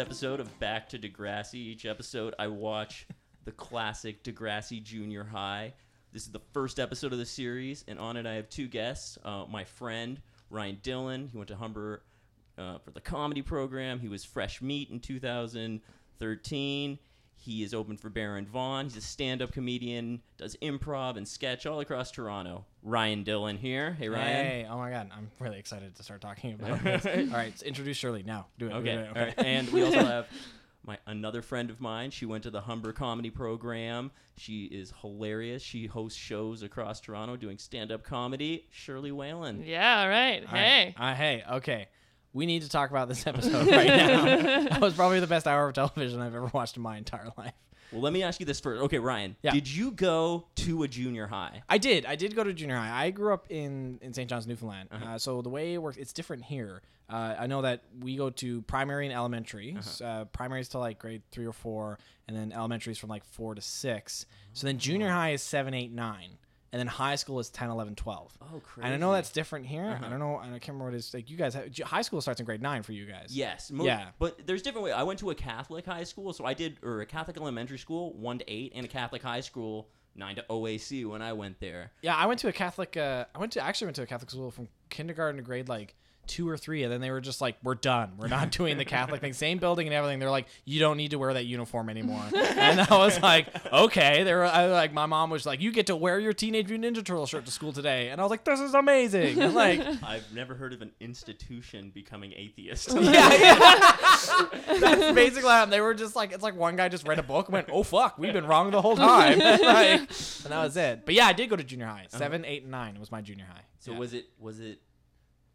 episode of Back to Degrassi. Each episode, I watch the classic Degrassi Junior High. This is the first episode of the series, and on it, I have two guests. Uh, my friend Ryan Dillon. He went to Humber uh, for the comedy program. He was fresh meat in 2013. He is open for Baron Vaughn. He's a stand-up comedian, does improv and sketch all across Toronto. Ryan Dillon here. Hey Ryan. Hey, oh my god, I'm really excited to start talking about this. All right, so introduce Shirley now. Do it. do Okay. All right. And we also have my another friend of mine. She went to the Humber Comedy Program. She is hilarious. She hosts shows across Toronto doing stand-up comedy. Shirley Whalen. Yeah, all right. All right. Hey. Uh, hey. Okay. We need to talk about this episode right now. that was probably the best hour of television I've ever watched in my entire life. Well, let me ask you this first. Okay, Ryan. Yeah. Did you go to a junior high? I did. I did go to junior high. I grew up in, in St. John's, Newfoundland. Uh-huh. uh so the way it works, it's different here. Uh, I know that we go to primary and elementary. Uh-huh. Uh, primaries to like grade three or four, and then elementary is from like four to six. So then junior high is seven, eight, nine. And then high school is 10, 11, 12. Oh, crazy. And I know that's different here. Uh-huh. I don't know. I can't remember what it is. Like you guys, have, high school starts in grade nine for you guys. Yes. Yeah. But there's different ways. I went to a Catholic high school, so I did, or a Catholic elementary school, one to eight, and a Catholic high school, nine to OAC when I went there. Yeah, I went to a Catholic. Uh, I went to actually went to a Catholic school from kindergarten to grade like two or three, and then they were just like, "We're done. We're not doing the Catholic thing. Same building and everything." They're like, "You don't need to wear that uniform anymore." and I was like, "Okay." They were I, like, my mom was like, "You get to wear your Teenage Mutant Ninja Turtle shirt to school today," and I was like, "This is amazing." And like, I've never heard of an institution becoming atheist. yeah, yeah. That's basically happened. They were just like, it's like one guy just read a book and went, "Oh fuck, we've been wrong the whole time," like, and that was it. But yeah, I did go to junior high. Uh-huh. 7 eight, and nine was my junior high. So Yeah. was it was it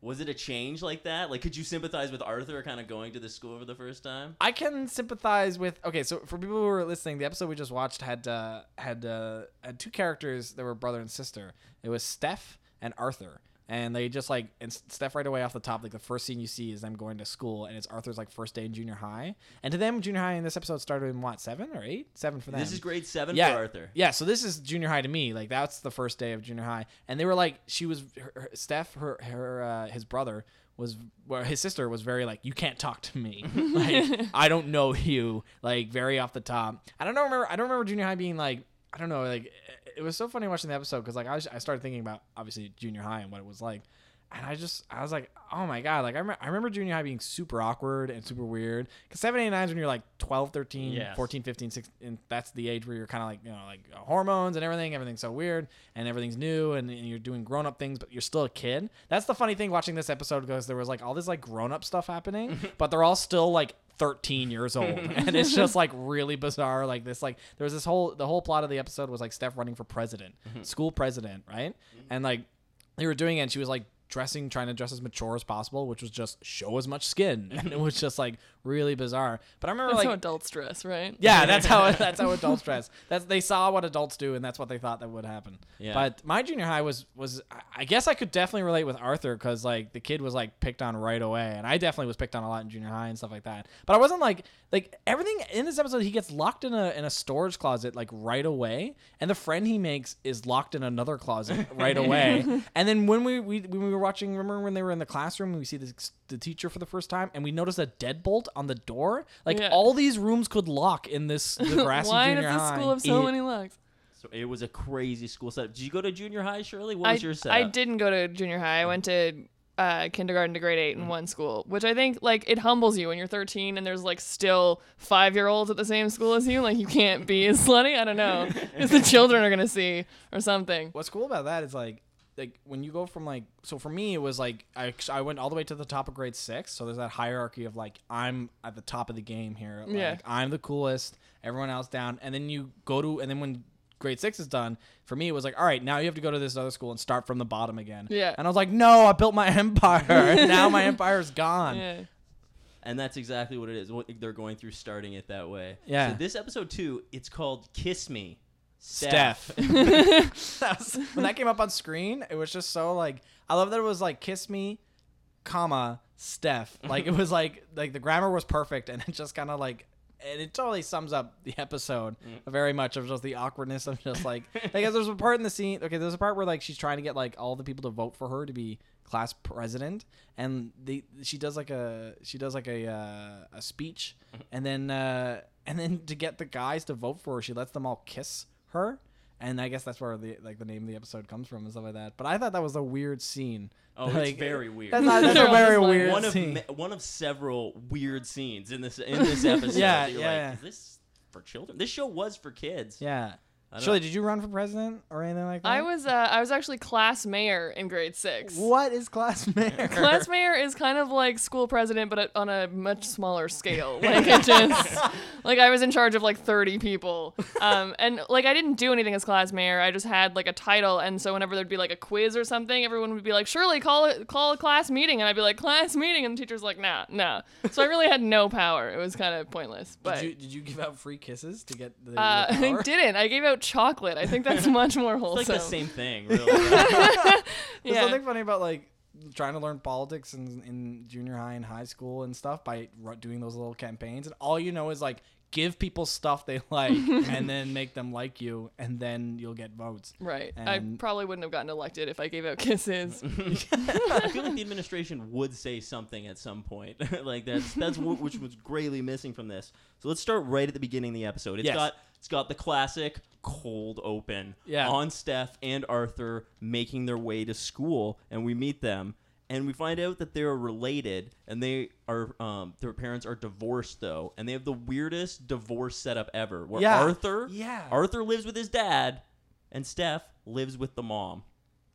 was it a change like that? Like, could you sympathize with Arthur kind of going to the school for the first time? I can sympathize with. Okay, so for people who are listening, the episode we just watched had uh, had uh, had two characters that were brother and sister. It was Steph and Arthur, and they just like and Steph right away off the top, like the first scene you see is them going to school, and it's Arthur's like first day in junior high, and to them junior high in this episode started in what seven or eight, seven for them. This is grade seven yeah, for Arthur. Yeah, so this is junior high to me. Like that's the first day of junior high, and they were like, she was her, her, Steph, her her uh, his brother was well, his sister was very like, you can't talk to me. like I don't know you. Like very off the top. I don't know. Remember I don't remember junior high being like I don't know. Like it was so funny watching the episode because like I was, I started thinking about obviously junior high and what it was like. And I just, I was like, oh my God. Like, I, rem- I remember junior high being super awkward and super weird. Because 7, 8, 9 is when you're like 12, 13, Yes. 14, 15, 16. And that's the age where you're kind of like, you know, like uh, hormones and everything. Everything's so weird and everything's new and, and you're doing grown up things, but you're still a kid. That's the funny thing watching this episode because there was like all this like grown up stuff happening, but they're all still like 13 years old. And it's just like really bizarre like this like there was this whole the whole plot of the episode was like steph running for president mm-hmm. school president right? Mm-hmm. And like they were doing it and she was like dressing trying to dress as mature as possible which was just show as much skin and it was just like really bizarre but i remember That's like how adults dress, right? yeah, that's how that's how adults dress. That's they saw what adults do, and that's what they thought that would happen. Yeah. But my junior high was was I- I guess I could definitely relate with Arthur because like the kid was like picked on right away, and I definitely was picked on a lot in junior high and stuff like that. But I wasn't like like everything in this episode. He gets locked in a in a storage closet like right away, and the friend he makes is locked in another closet right away. And then when we, we when we were watching, remember when they were in the classroom, we see the the teacher for the first time, and we notice a deadbolt on the door. Like Yeah. all these rooms could lock in this the grassy Why junior does the high. school have so It- many locks? So it was a crazy school setup. Did you go to junior high, Shirley? What I, was your I didn't go to junior high. I went to uh, kindergarten to grade Mm. eight in one school, which I think like it humbles you when you're 13 and there's like still five year olds at the same school as you. Like you can't be as slutty. I don't know, because the children are gonna see or something. What's cool about that is like like when you go from like so for me it was like I I went all the way to the top of grade six. So there's that hierarchy of like I'm at the top of the game here. Like Yeah. I'm the coolest. Everyone else down. And then you go to and then when grade six is done for me it was like all right now you have to go to this other school and start from the bottom again Yeah. and i was like no i built my empire and now my empire's gone Yeah. And that's exactly what it is. What they're going through, starting it that way. Yeah. So this episode two, it's called "Kiss Me." Steph. That was- when that came up on screen, it was just so like I love that it was like kiss me, comma Steph. Like it was like like the grammar was perfect and it just kind of like and it totally sums up the episode Mm. very much of just the awkwardness of just like because there's a part in the scene. Okay, there's a part where like she's trying to get like all the people to vote for her to be class president, and they she does like a she does like a uh, a speech, Mm-hmm. and then uh, and then to get the guys to vote for her, she lets them all kiss her. And I guess that's where the like the name of the episode comes from and stuff like that. But I thought that was a weird scene. Oh, Like, it's very weird. That's, not, that's a very like- weird one of scene. ma- one of several weird scenes in this in this episode. Yeah, you're yeah, like, yeah. Is this for children? This show was for kids. yeah. Shirley, did you run for president or anything like that? I was uh, I was actually class mayor in grade six. What is class mayor? Class mayor is kind of like school president, but on a much smaller scale. Like it just, like I was in charge of like 30 people, um, and like I didn't do anything as class mayor. I just had like a title, and so whenever there'd be like a quiz or something, everyone would be like, "Shirley, call it, call a class meeting," and I'd be like, "Class meeting," and the teacher's like, "Nah, nah." So I really had no power. It was kind of pointless. But did you did you give out free kisses to get the, uh, the I didn't. I gave out chocolate. I think that's much more It's wholesome. like the same thing, really. There's yeah. something funny about like trying to learn politics in, in junior high and high school and stuff by ru- doing those little campaigns, and all you know is like give people stuff they like and then make them like you, and then you'll get votes. Right. And- I probably wouldn't have gotten elected if I gave out kisses. I feel like the administration would say something at some point. like that's that's wh- which was greatly missing from this. So let's start right at the beginning of the episode. It's Yes. got it's got the classic cold open Yeah. on Steph and Arthur making their way to school, and we meet them. And we find out that they're related, and they are um, their parents are divorced though, and they have the weirdest divorce setup ever. Where Yeah. Arthur, Yeah. Arthur lives with his dad, and Steph lives with the mom.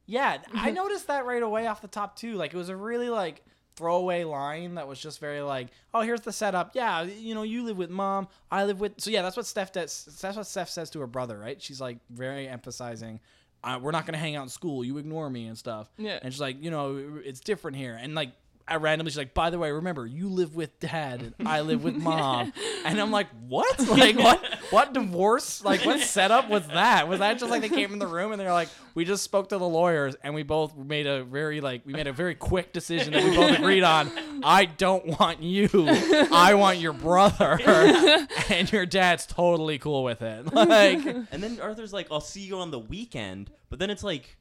Yeah, I noticed that right away off the top too. Like it was a really like throwaway line that was just very like, oh, here's the setup. Yeah, you know, you live with mom, I live with. So yeah, that's what Steph does. That's what Steph says to her brother, right? She's like very emphasizing. Uh, we're not gonna hang out in school. You ignore me and stuff. Yeah. And she's like, you know, it's different here. And like, I randomly, she's like, by the way, remember, you live with dad and I live with mom. and I'm like, what? Like, what? What divorce? Like, what setup was that? Was that just like they came in the room and they're like, we just spoke to the lawyers and we both made a very like we made a very quick decision that we both agreed on. I don't want you. I want your brother. and your dad's totally cool with it. Like, And then Arthur's like, "I'll see you on the weekend," but then it's like,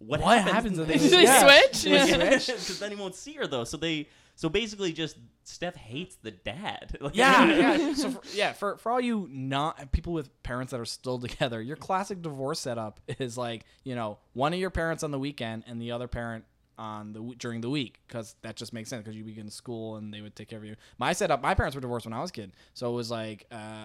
what, What happens? happens if they Yeah. switch? They Yeah. switch. Because then he won't see her though. So they, so basically, just Steph hates the dad. Like- Yeah, yeah. So for, yeah, for for all you not people with parents that are still together, your classic divorce setup is like you know one of your parents on the weekend and the other parent on the during the week because that just makes sense because you begin school and they would take care of you. My setup, my parents were divorced when I was a kid, so it was like uh,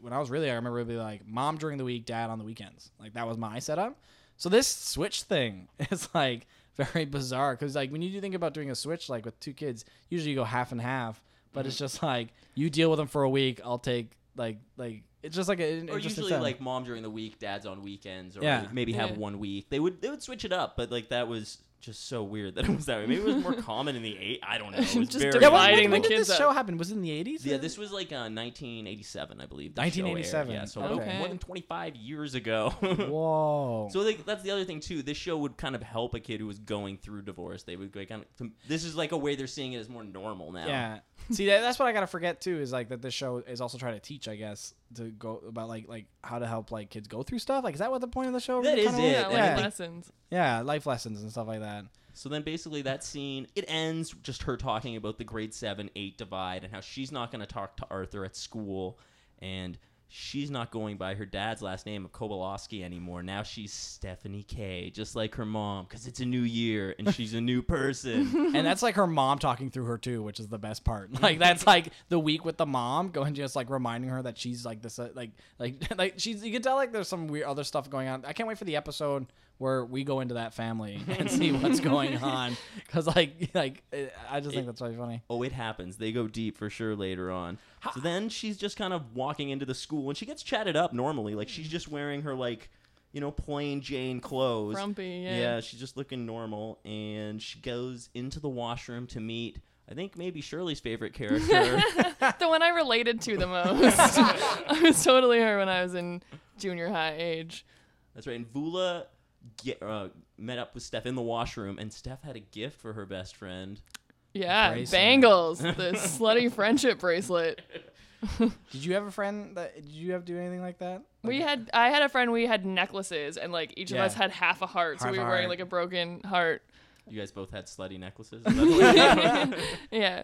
when I was really, I remember it would be like mom during the week, dad on the weekends. Like that was my setup. So this switch thing is like very bizarre because like when you do think about doing a switch like with two kids, usually you go half and half, but it's mm-hmm. just like you deal with them for a week. I'll take like like it's just like a, an Or usually setup. like mom during the week, dad's on weekends, or Yeah. maybe have Yeah. one week. They would they would switch it up, but like that was just so weird that it was that way. Maybe it was more common in the eight. I don't know. It was Just very yeah, when, dividing when, when the did kids this show happened Was it in the eighties? Yeah, this was like uh, 1987, I believe. the show aired. 1987. Yeah, so Okay. more than 25 years ago. Whoa. So like, that's the other thing too. This show would kind of help a kid who was going through divorce. They would like kind of. This is like a way they're seeing it as more normal now. Yeah. See, that, that's what I gotta forget too. Is like that this show is also trying to teach, I guess, to go about like like how to help like kids go through stuff. Like, is that what the point of the show? That really is it. Yeah, like Yeah. lessons. yeah, life lessons and stuff like that. So then basically that scene it ends just her talking about the grade seven eight divide and how she's not going to talk to Arthur at school and she's not going by her dad's last name of Kobalewski anymore. Now she's Stephanie Kaye, just like her mom, because it's a new year and she's a new person. and that's like her mom talking through her too, which is the best part. Like that's like the week with the mom going just like reminding her that she's like this, uh, like like like she's. You can tell like there's some weird other stuff going on. I can't wait for the episode where we go into that family and see what's going on because like like uh, I just think It- that's really funny. Oh, it happens. They go deep for sure later on. So then she's just kind of walking into the school and she gets chatted up normally. Like she's just wearing her like, you know, plain Jane clothes. Frumpy, yeah. Yeah, she's just looking normal and she goes into the washroom to meet I think maybe Shirley's favorite character. the one I related to the most. I was totally her when I was in junior high age. That's right. And Voula get, uh, met up with Steph in the washroom and Steph had a gift for her best friend. Yeah, bracelet. bangles, the slutty friendship bracelet. Did you have a friend that? Did you have to do anything like that? We had I had a friend we had necklaces and like each Yeah. of us had half a heart, so we were wearing heart. like a broken heart. You guys both had slutty necklaces. Is that what you- Yeah.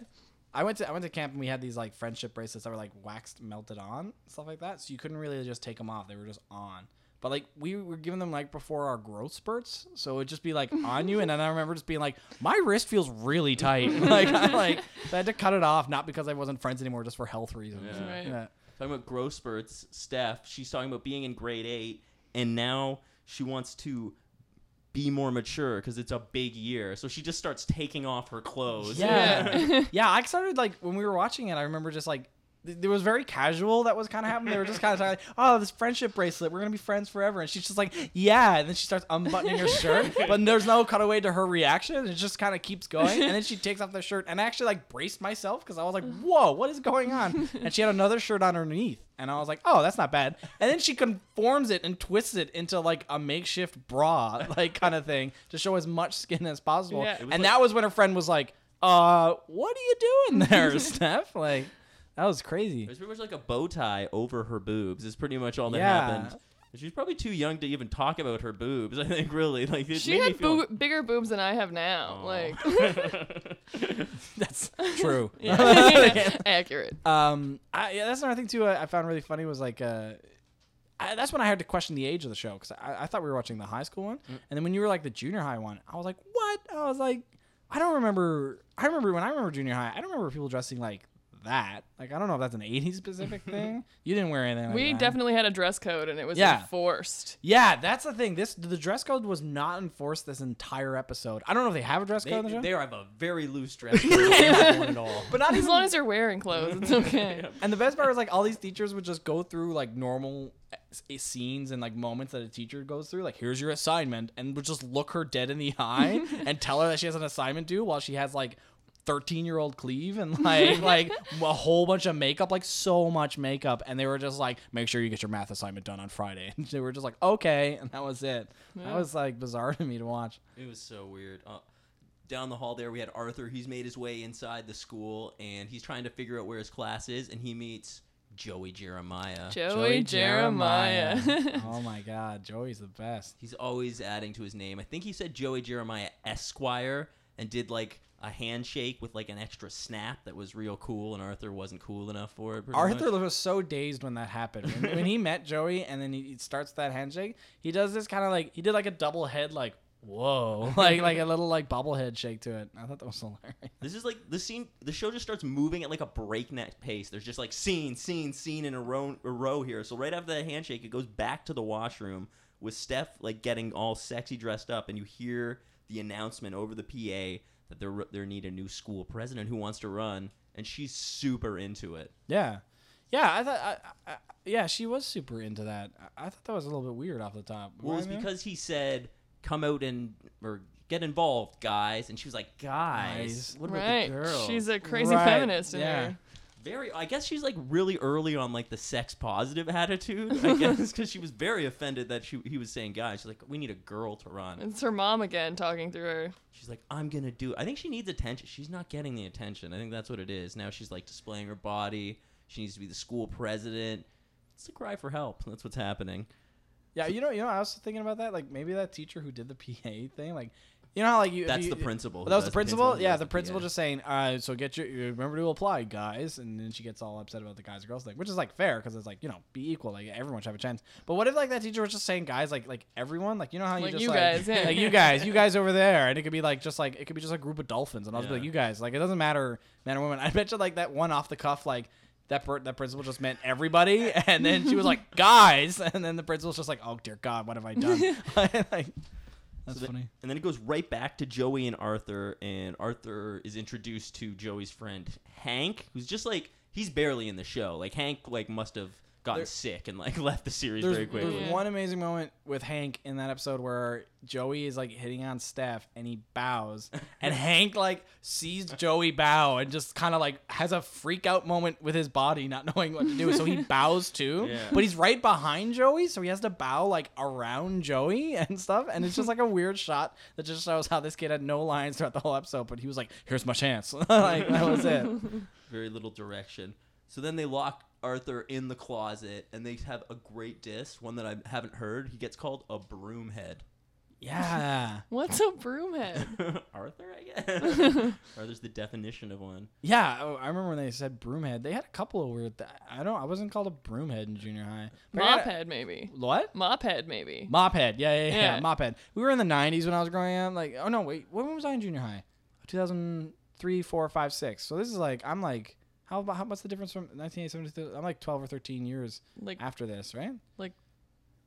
I went to I went to camp and we had these like friendship bracelets that were like waxed melted on stuff like that. So you couldn't really just take them off; they were just on. But like we were giving them like before our growth spurts, so it'd just be like on you. And then I remember just being like, my wrist feels really tight. like I like so I had to cut it off, not because I wasn't friends anymore, just for health reasons. Yeah. Right. Yeah. talking about growth spurts, Steph, she's talking about being in grade eight, and now she wants to be more mature because it's a big year. So she just starts taking off her clothes. Yeah. yeah, I started like when we were watching it, I remember just like there was very casual that was kind of happening. They were just kind of like, "Oh, this friendship bracelet, we're gonna be friends forever," and she's just like, "Yeah," and then she starts unbuttoning her shirt, but there's no cutaway to her reaction. It just kind of keeps going, and then she takes off the shirt, and I actually like braced myself because I was like, "Whoa, what is going on?" And she had another shirt on underneath, and I was like, "Oh, that's not bad." And then she conforms it and twists it into like a makeshift bra, like kind of thing, to show as much skin as possible. Yeah. And like- that was when her friend was like, "Uh, what are you doing there, Steph?" Like, that was crazy. It was pretty much like a bow tie over her boobs. Is pretty much all that Yeah. happened. She's probably too young to even talk about her boobs. I think really like it She made me had feel- boo- bigger boobs than I have now. Like That's true. accurate. Um, I, yeah, that's another thing too. I, I found really funny was like, uh, I, that's when I had to question the age of the show because I, I thought we were watching the high school one, and then when you were like the junior high one, I was like, what? I was like, I don't remember. I remember when I remember junior high. I don't remember people dressing like that. Like, I don't know if that's an '80s specific thing. You didn't wear anything. Like we that. definitely had a dress code and it was Yeah. enforced. Yeah, that's the thing. This the dress code was not enforced this entire episode. I don't know if they have a dress They, code in the show. they have a very loose dress code. They don't have one at all. but not As even long as you're wearing clothes, it's okay. And the best part is like all these teachers would just go through like normal eh, s- scenes and like moments that a teacher goes through. Like, here's your assignment, and would just look her dead in the eye and tell her that she has an assignment due while she has like. 13 year old cleave and like like a whole bunch of makeup like so much makeup and they were just like make sure you get your math assignment done on friday and they were just like okay and that was it that was like bizarre to me to watch It was so weird. Uh, down the hall there, we had Arthur. He's made his way inside the school, and he's trying to figure out where his class is, and he meets Joey Jeremiah. Joey, Jeremiah. oh my god joey's the best He's always adding to his name. I think he said Joey Jeremiah Esquire, and did like a handshake with like an extra snap that was real cool, and Arthur wasn't cool enough for it. Arthur much. was so dazed when that happened. When, when he met Joey and then he starts that handshake, he does this kind of like he did like a double head like whoa, like like a little like bobblehead shake to it. I thought that was hilarious. This is like the scene. The show just starts moving at like a breakneck pace. There's just like scene, scene, scene in a row, a row here. So right after that handshake, it goes back to the washroom with Steph like getting all sexy dressed up, and you hear the announcement over the PA that they're they need a new school president who wants to run, and she's super into it. Yeah, yeah. I thought I, I, yeah she was super into that. I, I thought that was a little bit weird off the top. Well, it's Remind because he said, "Come out and or get involved, guys," and she was like, "Guys, Guys. what about right. the girls?" She's a crazy Right, feminist in yeah. there. Very i guess she's like really early on like the sex positive attitude i guess because she was very offended that she, he was saying guys she's like we need a girl to run. It's her mom again talking through her. she's like i'm gonna do it. i think she needs attention. She's not getting the attention. I think that's what it is. Now she's like displaying her body. She needs to be the school president. It's a cry for help. That's what's happening. Yeah, you know, you know, I was thinking about that. Like maybe that teacher who did the PA thing, like you know how like you That's you- the principal That was who the does principal. Yeah, the principal PA. just saying, uh, so get your you remember to apply, guys, and then she gets all upset about the guys and girls thing, which is like fair because it's like you know be equal, like everyone should have a chance. But what if like that teacher was just saying guys, like like everyone, like you know how you Like just you like, guys, yeah. like you guys, you guys over there, and it could be like just like it could be just a group of dolphins, and I'll just be Yeah. like you guys, like it doesn't matter man or woman. I bet you like that one off the cuff like. That, per- that principal just meant everybody, and then she was like, "Guys," and then the principal's just like, "Oh dear God, what have I done?" like, that's So the- funny. And then it goes right back to Joey and Arthur, and Arthur is introduced to Joey's friend Hank, who's just like he's barely in the show. Like Hank, like must have gotten There- sick and like left the series very quickly. there's Yeah. one amazing moment with Hank in that episode where Joey is like hitting on Steph and he bows and Hank like sees Joey bow and just kind of like has a freak out moment with his body not knowing what to do so he bows too Yeah. but he's right behind Joey so he has to bow like around Joey and stuff and it's just like a weird shot that just shows how this kid had no lines throughout the whole episode but he was like here's my chance like that was it Very little direction. So then they lock Arthur in the closet, and they have a great diss, one that I haven't heard. He gets called a broomhead. Yeah. What's a broomhead? Arthur, I guess. Arthur's the definition of one. Yeah, oh, I remember when they said broomhead. They had a couple of weird. Th- I don't. I wasn't called a broomhead in junior high. But I got- Mophead, maybe. What? Mophead, maybe. Mophead. Yeah, yeah, yeah, Yeah. Mophead. We were in the '90s when I was growing up. Like, oh no, wait. When was I in junior high? 2003, four, five, six. So this is like, I'm like, how about how? What's the difference from 1987 to? I'm like 12 or 13 years Like after this, right? like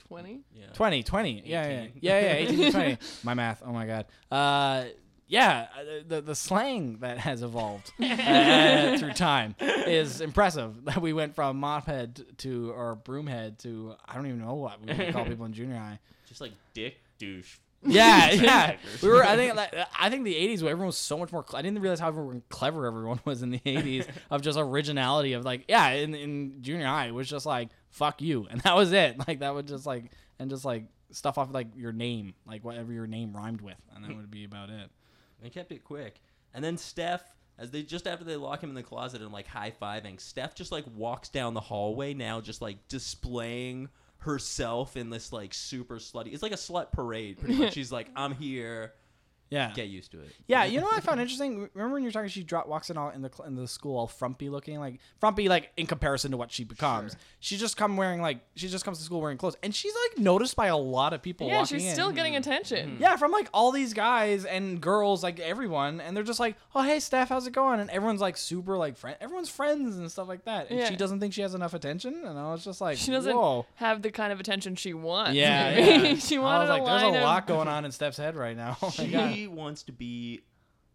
20? Yeah. 20, 20. Yeah, yeah, yeah, yeah. 18 to 20. My math. Oh my god. Uh, yeah, uh, the the slang that has evolved uh, through time is impressive. That we went from mophead to or broomhead to I don't even know what we would call people in junior high. Just like dick douche. Yeah, yeah. We were. I think. Like, I think the '80s, where everyone was so much more. Cl- I didn't realize how clever everyone was in the '80s of just originality of like, yeah. In in junior high, it was just like fuck you, and that was it. Like that would just like and just like stuff off like your name, like whatever your name rhymed with, and that would be about it. They kept it quick. And then Steph, as they just after they lock him in the closet and like high fiving, Steph just like walks down the hallway now, just like displaying herself in this like super slutty. It's like a slut parade, pretty much. She's like, I'm here. Yeah. Get used to it. Yeah, you know what I found interesting? Remember when you were talking? She drop, walks in all in the cl- in the school all frumpy looking, like frumpy, like in comparison to what she becomes. Sure. She just come wearing like she just comes to school wearing clothes, and she's like noticed by a lot of people. Yeah, walking she's in. still getting attention. Mm-hmm. Yeah, from like all these guys and girls, like everyone, and they're just like, "Oh, hey, Steph, how's it going?" And everyone's like super like friend, everyone's friends and stuff like that. And Yeah. she doesn't think she has enough attention, and I was just like, She doesn't Whoa. have the kind of attention she wants. Yeah, yeah. she I wanted was like, a there's line a of- lot going on in Steph's head right now. Oh my god. She wants to be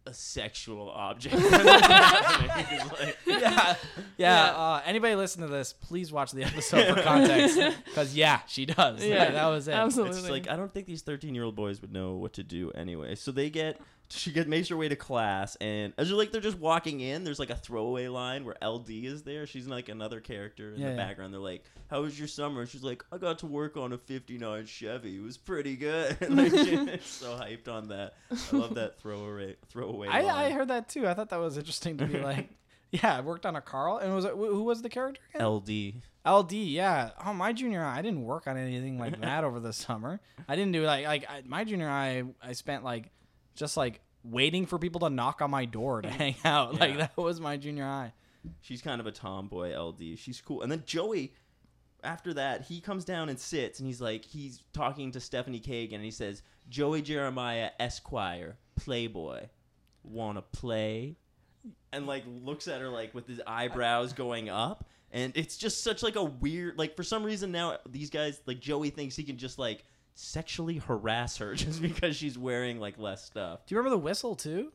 a sexual object. Like- yeah, yeah. Yeah. Uh, anybody listen to this, please watch the episode for context, because yeah, she does. Yeah, Like, that was it. Absolutely. It's like I don't think these 13 year old boys would know what to do anyway. So they get she get makes her way to class, and as like they're just walking in, there's like a throwaway line where LD is there. She's like another character in Yeah, the yeah. background. They're like, "How was your summer?" She's like, "I got to work on a '59 Chevy. It was pretty good." like she's so hyped on that. I love that throwaway throwaway. I, I heard that too. I thought that was interesting to be like, yeah, I worked on a Carl, and was it who was the character? Again? LD. LD, yeah. Oh, my junior high, I didn't work on anything like that over the summer. I didn't do like like I, my junior high. I spent like just like waiting for people to knock on my door to hang out. Like that was my junior high. She's kind of a tomboy LD. She's cool. And then Joey, after that, he comes down and sits and he's like, he's talking to Stephanie Kagan and he says, Joey Jeremiah Esquire, Playboy, wanna play? And like looks at her like with his eyebrows going up. And it's just such like a weird like for some reason now these guys like Joey thinks he can just like sexually harass her just because she's wearing like less stuff. Do you remember the whistle too?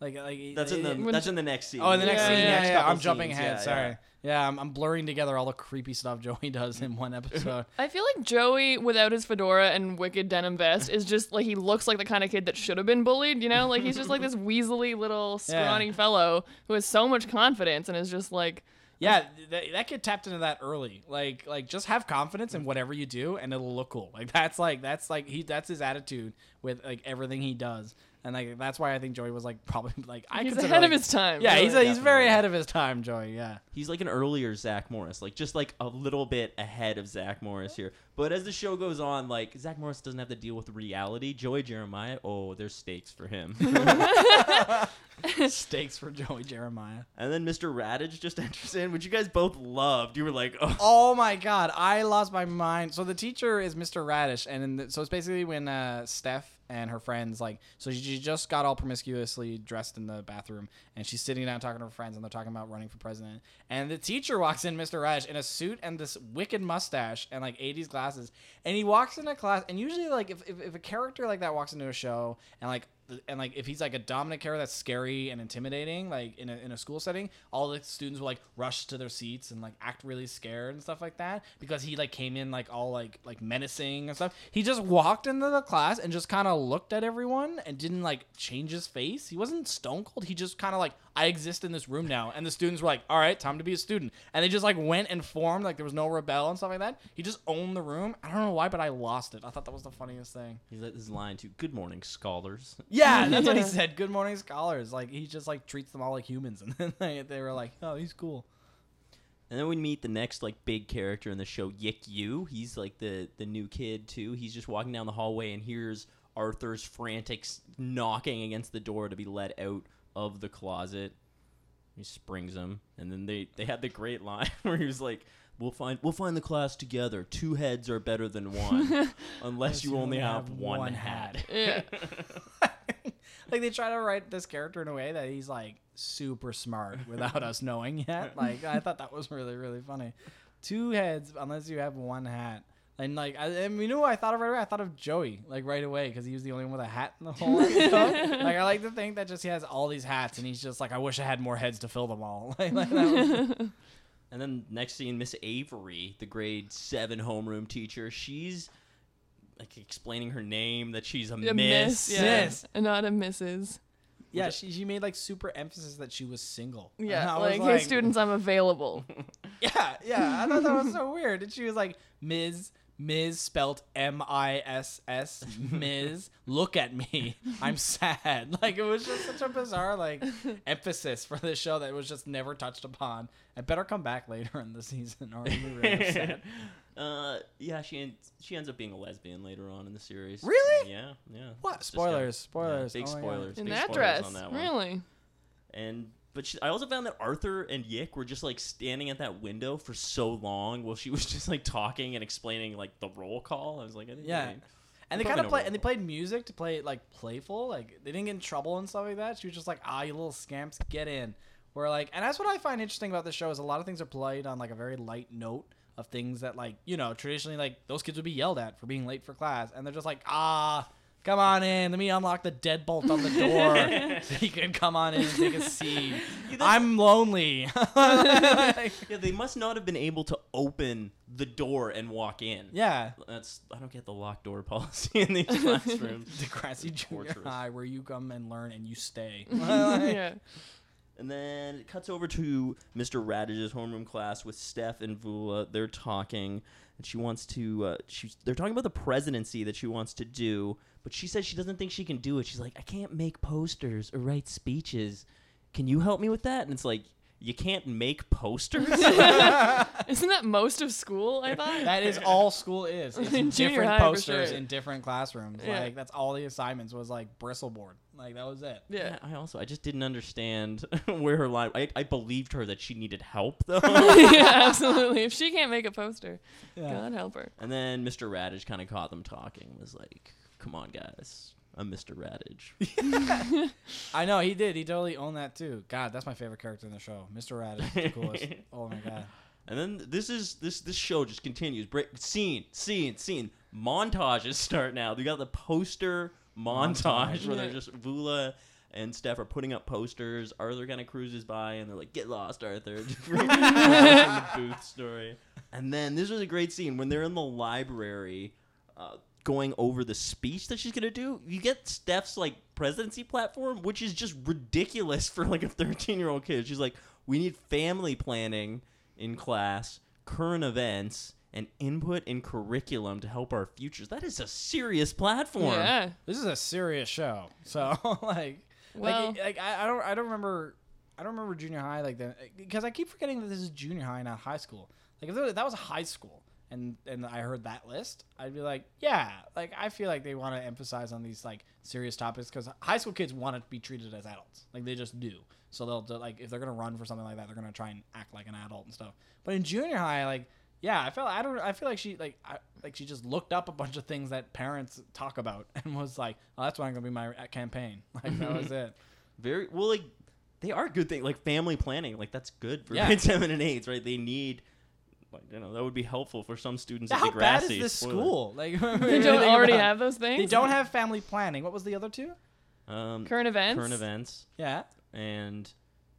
Like like That's in the When that's she- in the next scene. Oh, in the next Yeah, scene, yeah, yeah, yeah. yeah. I'm jumping scenes, ahead. yeah, Sorry. yeah. Yeah, I'm, I'm blurring together all the creepy stuff Joey does in one episode. I feel like Joey, without his fedora and wicked denim vest, is just like he looks like the kind of kid that should have been bullied. You know, like he's just like this weaselly little scrawny fellow who has so much confidence and is just like, yeah, th- that kid tapped into that early. Like like just have confidence in whatever you do, and it'll look cool. Like that's like that's like he that's his attitude with like everything he does, and like that's why I think Joey was like probably like I he's consider, ahead of his time. Yeah, he's a, really. he's very ahead of his time, Joey. Yeah. He's like an earlier Zach Morris, like just like a little bit ahead of Zach Morris here. But as the show goes on, like Zach Morris doesn't have to deal with reality. Joey Jeremiah, oh, there's stakes for him. Stakes for Joey Jeremiah. and then Mr. Raditch just enters in, which you guys both loved. You were like, oh, Oh my god, I lost my mind. So the teacher is Mr. Raditch, and in the, so it's basically when uh, Steph and her friends like, so she just got all promiscuously dressed in the bathroom, and she's sitting down talking to her friends, and they're talking about running for president. And the teacher walks in, Mr. Raditch, in a suit and this wicked mustache and like '80s glasses, and he walks into class. And usually, like if, if, if a character like that walks into a show, and like and like if he's like a dominant character that's scary and intimidating like in a, in a school setting all the students will like rush to their seats and like act really scared and stuff like that because he like came in like all like like menacing and stuff. He just walked into the class and just kind of looked at everyone and didn't like change his face. He wasn't stone cold. He just kind of like i exist in this room now and the students were like all right time to be a student and they just like went and formed like there was no rebel and stuff like that he just owned the room i don't know why but i lost it i thought that was the funniest thing he's like this line too. Good morning, scholars. yeah, that's what he said. Good morning, scholars. Like he just like treats them all like humans, and then they, they were like, "Oh, he's cool." And then we meet the next like big character in the show, Yick Yu. He's like the the new kid too. He's just walking down the hallway and hears Arthur's frantic s- knocking against the door to be let out of the closet. He springs him, and then they they had the great line where he was like, "We'll find we'll find the class together. Two heads are better than one, unless you only have one, hat." Yeah. like they try to write this character in a way that he's like super smart without us knowing yet. Like I thought that was really really funny. Two heads unless you have one hat. And like, I, and you know I thought of right away? I thought of Joey like right away because he was the only one with a hat in the whole episode. like I like to think that just he has all these hats and he's just like, I wish I had more heads to fill them all. like, like that was- And then next scene, Miss Avery, the grade seven homeroom teacher, she's like explaining her name that she's a, A miss. miss, yeah, Miss. and not a Mrs. yeah, she she made like super emphasis that she was single. Yeah, I was like, hey students, I'm available. Yeah, yeah. I thought that was so weird. And she was like, Ms. Ms. spelt M I S S. Ms. Look at me. I'm sad. Like it was just such a bizarre like emphasis for this show that was just never touched upon. I better come back later in the season or I'm be really upset. uh, yeah, she en- she ends up being a lesbian later on in the series. Really? Yeah, yeah. What? It's just got- Spoilers, spoilers. Yeah, big Oh spoilers. In big that spoilers dress, on that one. really? And but she, I also found that Arthur and Yick were just like standing at that window for so long while she was just like talking and explaining like the roll call. I was like, I didn't Yeah. really- And they kind of play, and they played music to play it like playful. Like they didn't get in trouble and stuff like that. She was just like, "Ah, you little scamps, get in." Where like, and that's what I find interesting about this show is a lot of things are played on like a very light note of things that like you know traditionally like those kids would be yelled at for being late for class, and they're just like, "Ah, come on in, let me unlock the deadbolt on the door so you can come on in and take a seat." I'm lonely. Yeah, they must not have been able to open the door and walk in. yeah, That's I don't get the locked door policy in these classrooms. Degrassi Junior Torturous. High, where you come and learn and you stay. yeah. And then it cuts over to Mr. Raditch's homeroom class with Steph and Voula. They're talking, and she wants to. Uh, they're talking about the presidency that she wants to do, but she says she doesn't think she can do it. She's like, I can't make posters or write speeches. Can you help me with that? And it's like, you can't make posters. Isn't that most of school? I thought. That is all school is. It's In junior different high, for posters sure. in different classrooms. Yeah. Like that's all the assignments was like bristleboard. Like that was it. yeah. I also I just didn't understand where her line. I, I believed her that she needed help though. yeah, absolutely. If she can't make a poster, Yeah. God help her. And then Mr. Raditch kind of caught them talking. Was like, "Come on, guys, I'm Mr. Raditch." I know he did. He totally owned that too. God, that's my favorite character in the show. Mr. Raditch, the coolest. oh my god. And then this is this this show just continues. Break scene, scene, scene. Montages start now. We got the poster montage, Montage. where they're just Voula and Steph are putting up posters. Arthur kind of cruises by and they're like, "Get lost, Arthur." The booth story. And then this was a great scene when they're in the library. Uh, going over the speech that she's gonna do you get steph's like presidency platform which is just ridiculous for like a 13 year old kid she's like we need family planning in class current events and input in curriculum to help our futures that is a serious platform Yeah. This is a serious show. So like, Well- like, like I, I don't I don't remember I don't remember junior high like that because I keep forgetting that this is junior high, not high school. Like if that was high school and and I heard that list, I'd be like, yeah, like I feel like they want to emphasize on these like serious topics because high school kids want to be treated as adults, like they just do. So they'll do, like if they're gonna run for something like that, they're gonna try and act like an adult and stuff. But in junior high, like yeah, I felt I don't I feel like she like I, like she just looked up a bunch of things that parents talk about and was like, oh, that's why I'm gonna be my uh, campaign. Like that was it. very well like they are good things like family planning like that's good for Yeah. grade seven and eights right they need like you know that would be helpful for some students How at Degrassi. bad is this Spoiler. school? Like They don't already have those things. They don't have family planning. What was the other two? um, current events. current events Yeah. and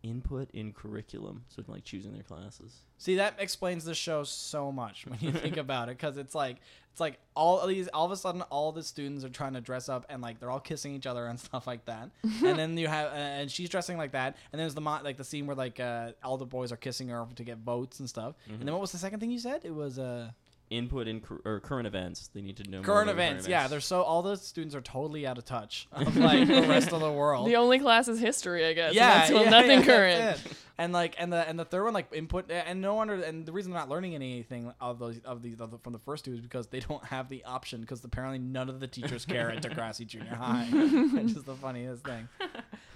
input in curriculum so like choosing their classes See, that explains the show so much when you think about it, because it's like it's like all of these, all of a sudden, all the students are trying to dress up and like they're all kissing each other and stuff like that. and then you have, uh, and she's dressing like that. And there's the mo- like the scene where like uh, all the boys are kissing her to get votes and stuff. And then what was the second thing you said? It was uh, input in cur- or current events. They need to know more Current about events, yeah. They're so all the students are totally out of touch of like the rest of the world. The only class is history, I guess. and yeah, that's well, yeah, nothing yeah, current. that's it. And like, and the and the third one, like input, and no wonder, and the reason they're not learning anything of those of these of the, from the first two is because they don't have the option because apparently none of the teachers care at Degrassi Junior High, which is the funniest thing.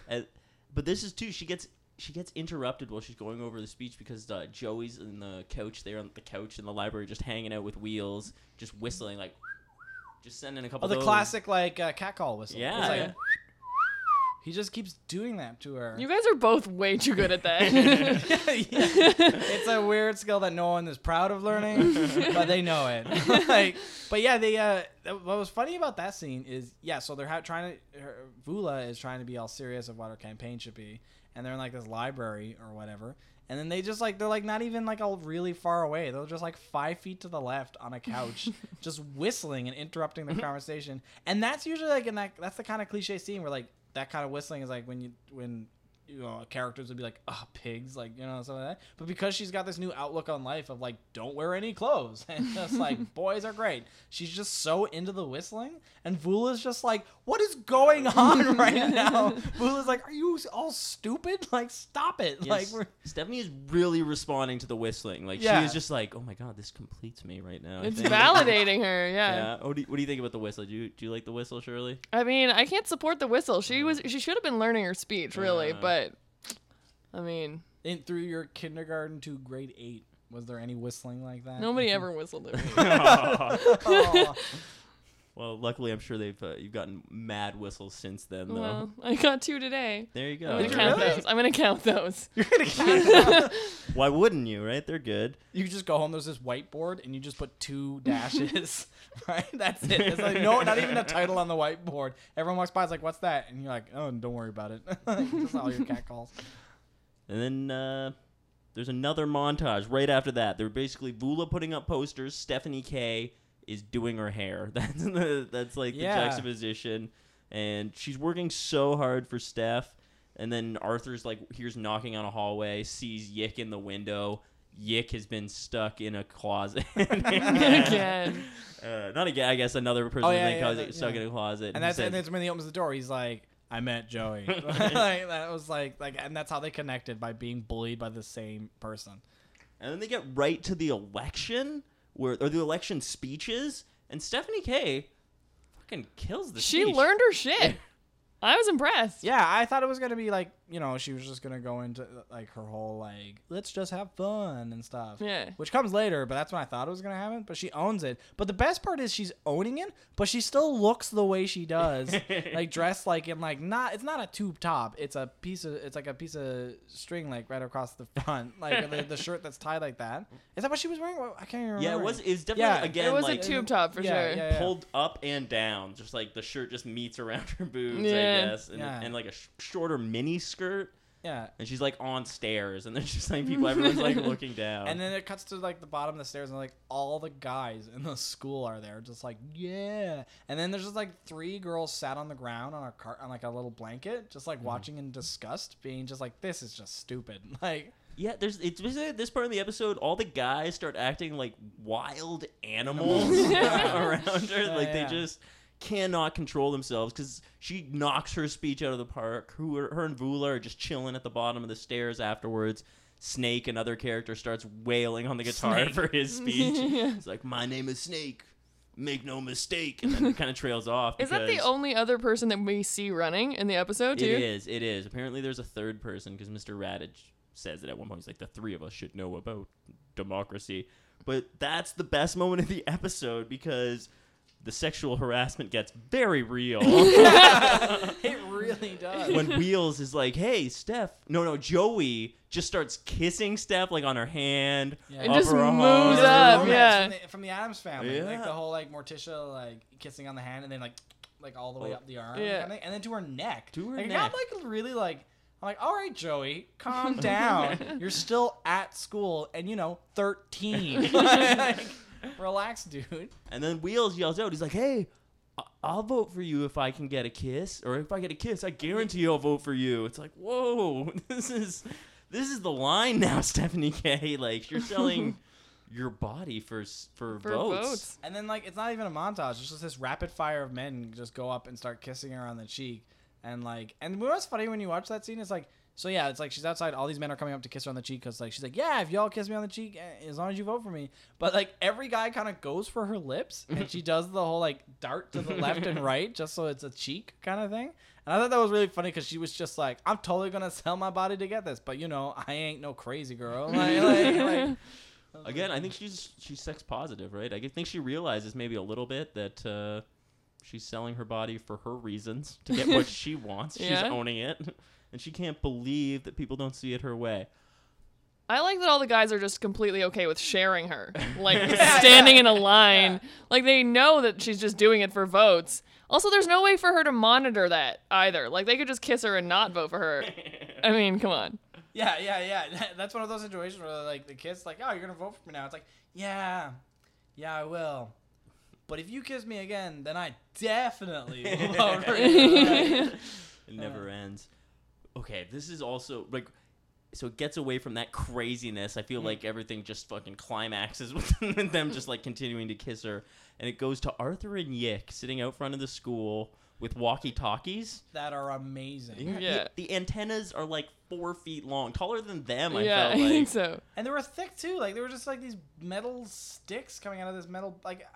Uh, but this is too. She gets she gets interrupted while she's going over the speech because uh, Joey's in the couch there on the couch in the library, just hanging out with Wheels, just whistling like, just sending a couple. Oh, the those. classic like uh, catcall whistle. Yeah, like, yeah. He just keeps doing that to her. You guys are both way too good at that. Yeah. It's a weird skill that no one is proud of learning, but they know it. like, but yeah, they. Uh, what was funny about that scene is, yeah, so they're ha- trying to. Her, Voula is trying to be all serious of what her campaign should be, and they're in like this library or whatever, and then they just like they're like not even like all really far away. They're just like five feet to the left on a couch, just whistling and interrupting the conversation. And that's usually like in that that's the kind of cliche scene where like that kind of whistling is like when you when you know characters would be like oh pigs like you know something like that but because she's got this new outlook on life of like don't wear any clothes and just like boys are great she's just so into the whistling and Voula's just like what is going on right now Voula's like are you all stupid like stop it like we're Stephanie is really responding to the whistling. Like Yeah. she is just like, oh my god, this completes me right now. It's validating her, yeah. Yeah. What do you, what do you think about the whistle? Do you do you like the whistle, Shirley? I mean, I can't support the whistle. She was she should have been learning her speech, really, Uh. but I mean, in through your kindergarten to grade eight was there any whistling like that nobody ever whistled at me. Aw. well, luckily, I'm sure they've uh, you've gotten mad whistles since then, though. well, I got two today. there you go. I'm gonna Did you count really? those. I'm gonna count those. You're gonna count Why wouldn't you? Right? They're good. You just go home. There's this whiteboard, and you just put two dashes. right? That's it. It's like no, not even a title on the whiteboard. Everyone walks by, it's like, "What's that?" And you're like, "Oh, don't worry about it." That's all your cat calls. And then uh, there's another montage right after that. They're basically Voula putting up posters. Stephanie Kaye is doing her hair. That's the, that's like Yeah. the juxtaposition, and she's working so hard for Steph. And then Arthur's like here's knocking on a hallway, sees Yick in the window. Yick has been stuck in a closet. Again. Uh, not again. I guess another person Oh, yeah, yeah, closet- stuck in a closet. And that's he and that's when he opens the door. He's like, "I met Joey." like, that was like like, and that's how they connected by being bullied by the same person. And then they get right to the election, where or the election speeches, and Stephanie Kaye fucking kills the She speech. learned her shit. I was impressed. Yeah, I thought it was gonna be like you know she was just gonna go into like her whole like let's just have fun and stuff. Yeah. Which comes later, but that's when I thought it was gonna happen. But she owns it. But the best part is she's owning it, but she still looks the way she does, like dressed like in like not. It's not a tube top. It's a piece of. It's like a piece of string like right across the front, like the, the shirt that's tied like that. Is that what she was wearing? I can't even remember. Yeah, it was. It's definitely Yeah. again It was like a tube top for Yeah, sure. yeah, yeah. pulled up and down, just like the shirt just meets around her boobs, Yeah. I guess, and, Yeah. and like a sh- shorter mini skirt, Yeah. and she's like on stairs, and there's just like people, everyone's like looking down. And then it cuts to like the bottom of the stairs, and like all the guys in the school are there, just like yeah. And then there's just like three girls sat on the ground on a car on like a little blanket, just like mm-hmm. watching in disgust, being just like this is just stupid. Like Yeah, there's it's basically at this part of the episode, all the guys start acting like wild animals around her. Yeah, like they yeah. just cannot control themselves because she knocks her speech out of the park. Who are, her and Voula are just chilling at the bottom of the stairs afterwards. Snake, another character, starts wailing on the guitar Snake. for his speech. It's like, "My name is Snake. Make no mistake," and then it kind of trails off. Is that the because- only other person that we see running in the episode too? it is. It is. Apparently, there's a third person because Mr. Raditch says it at one point. He's like, the three of us should know about democracy. But that's the best moment of the episode because the sexual harassment gets very real. it really does. when Wheels is like, hey, Steph. No, no, Joey just starts kissing Steph, like on her hand. Yeah. It just moves arm. Up, yeah. From the, from the Addams family, like the whole like Morticia like kissing on the hand and then like like all the way Oh. up the arm, Yeah. kind of, and then to her neck. To her like, It neck. got like really like. I'm like, all right, Joey, calm down. You're still at school, and you know, 13. Like, relax, dude. And then Wheels yells out, he's like, hey, I- I'll vote for you if I can get a kiss, or if I get a kiss, I guarantee I'll vote for you. It's like, whoa, this is this is the line now, Stephanie Kaye. Like you're selling your body for s- for, For votes. votes. And then like it's not even a montage. It's just this rapid fire of men just go up and start kissing her on the cheek. And like and what's funny when you watch that scene is like so yeah, it's like she's outside. All these men are coming up to kiss her on the cheek because like she's like, yeah, if y'all kiss me on the cheek, eh, as long as you vote for me. But like every guy kind of goes for her lips, and she does the whole like dart to the left and right just so it's a cheek kind of thing. And I thought that was really funny because she was just like, I'm totally gonna sell my body to get this, but you know, I ain't no crazy girl. Like, like, like, Again, I think she's she's sex positive, right? I think she realizes maybe a little bit that uh, she's selling her body for her reasons to get what she wants. She's owning it, and she can't believe that people don't see it her way. I like that all the guys are just completely okay with sharing her, like standing in a line. Like they know that she's just doing it for votes. Also, there's no way for her to monitor that either. Like they could just kiss her and not vote for her. I mean, come on. Yeah, yeah, yeah. That's one of those situations where like the kid's like, "Oh, you're gonna vote for me now." It's like, "Yeah, yeah, I will." But if you kiss me again, then I definitely will vote for you. Right? It never ends. Okay, this is also like so it gets away from that craziness. I Mm. feel like everything just fucking climaxes with with them just like continuing to kiss her and it goes to Arthur and Yick sitting out front of the school with walkie-talkies. That are amazing. Yeah. The, the antennas are like 4 feet long, taller than them, I yeah, felt I think so. And they were thick too. Like they were just like these metal sticks coming out of this metal. Like,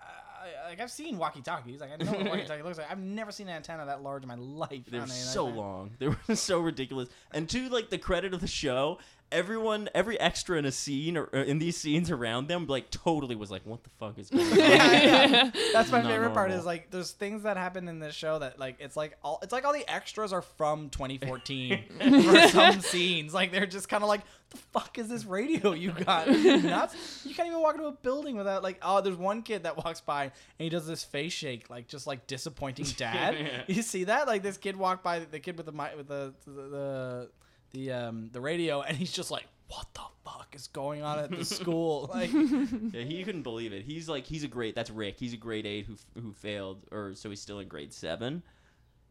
I, like I've seen walkie talkies. Like I know what a walkie talkie looks like. I've never seen an antenna that large in my life. They're so long. They were so ridiculous. And to like the credit of the show, everyone, every extra in a scene or, or in these scenes around them, like totally was like, "What the fuck is going on?" yeah, yeah. That's my Not favorite part normal. is like there's things that happen in this show that like it's like all it's like all the extras are from 2014 for some scenes. Like they're just kind of like the fuck is this radio you got? You nuts? You can't even walk into a building without like oh there's one kid that walks by and he does this face shake like just like disappointing dad. Yeah. You see that? Like this kid walked by the kid with the mic with the the the, the um the radio and he's just like what the fuck is going on at the school? Like yeah, he couldn't believe it. He's like, he's a great. That's Rick. He's a grade eight who who failed, or so he's still in grade seven.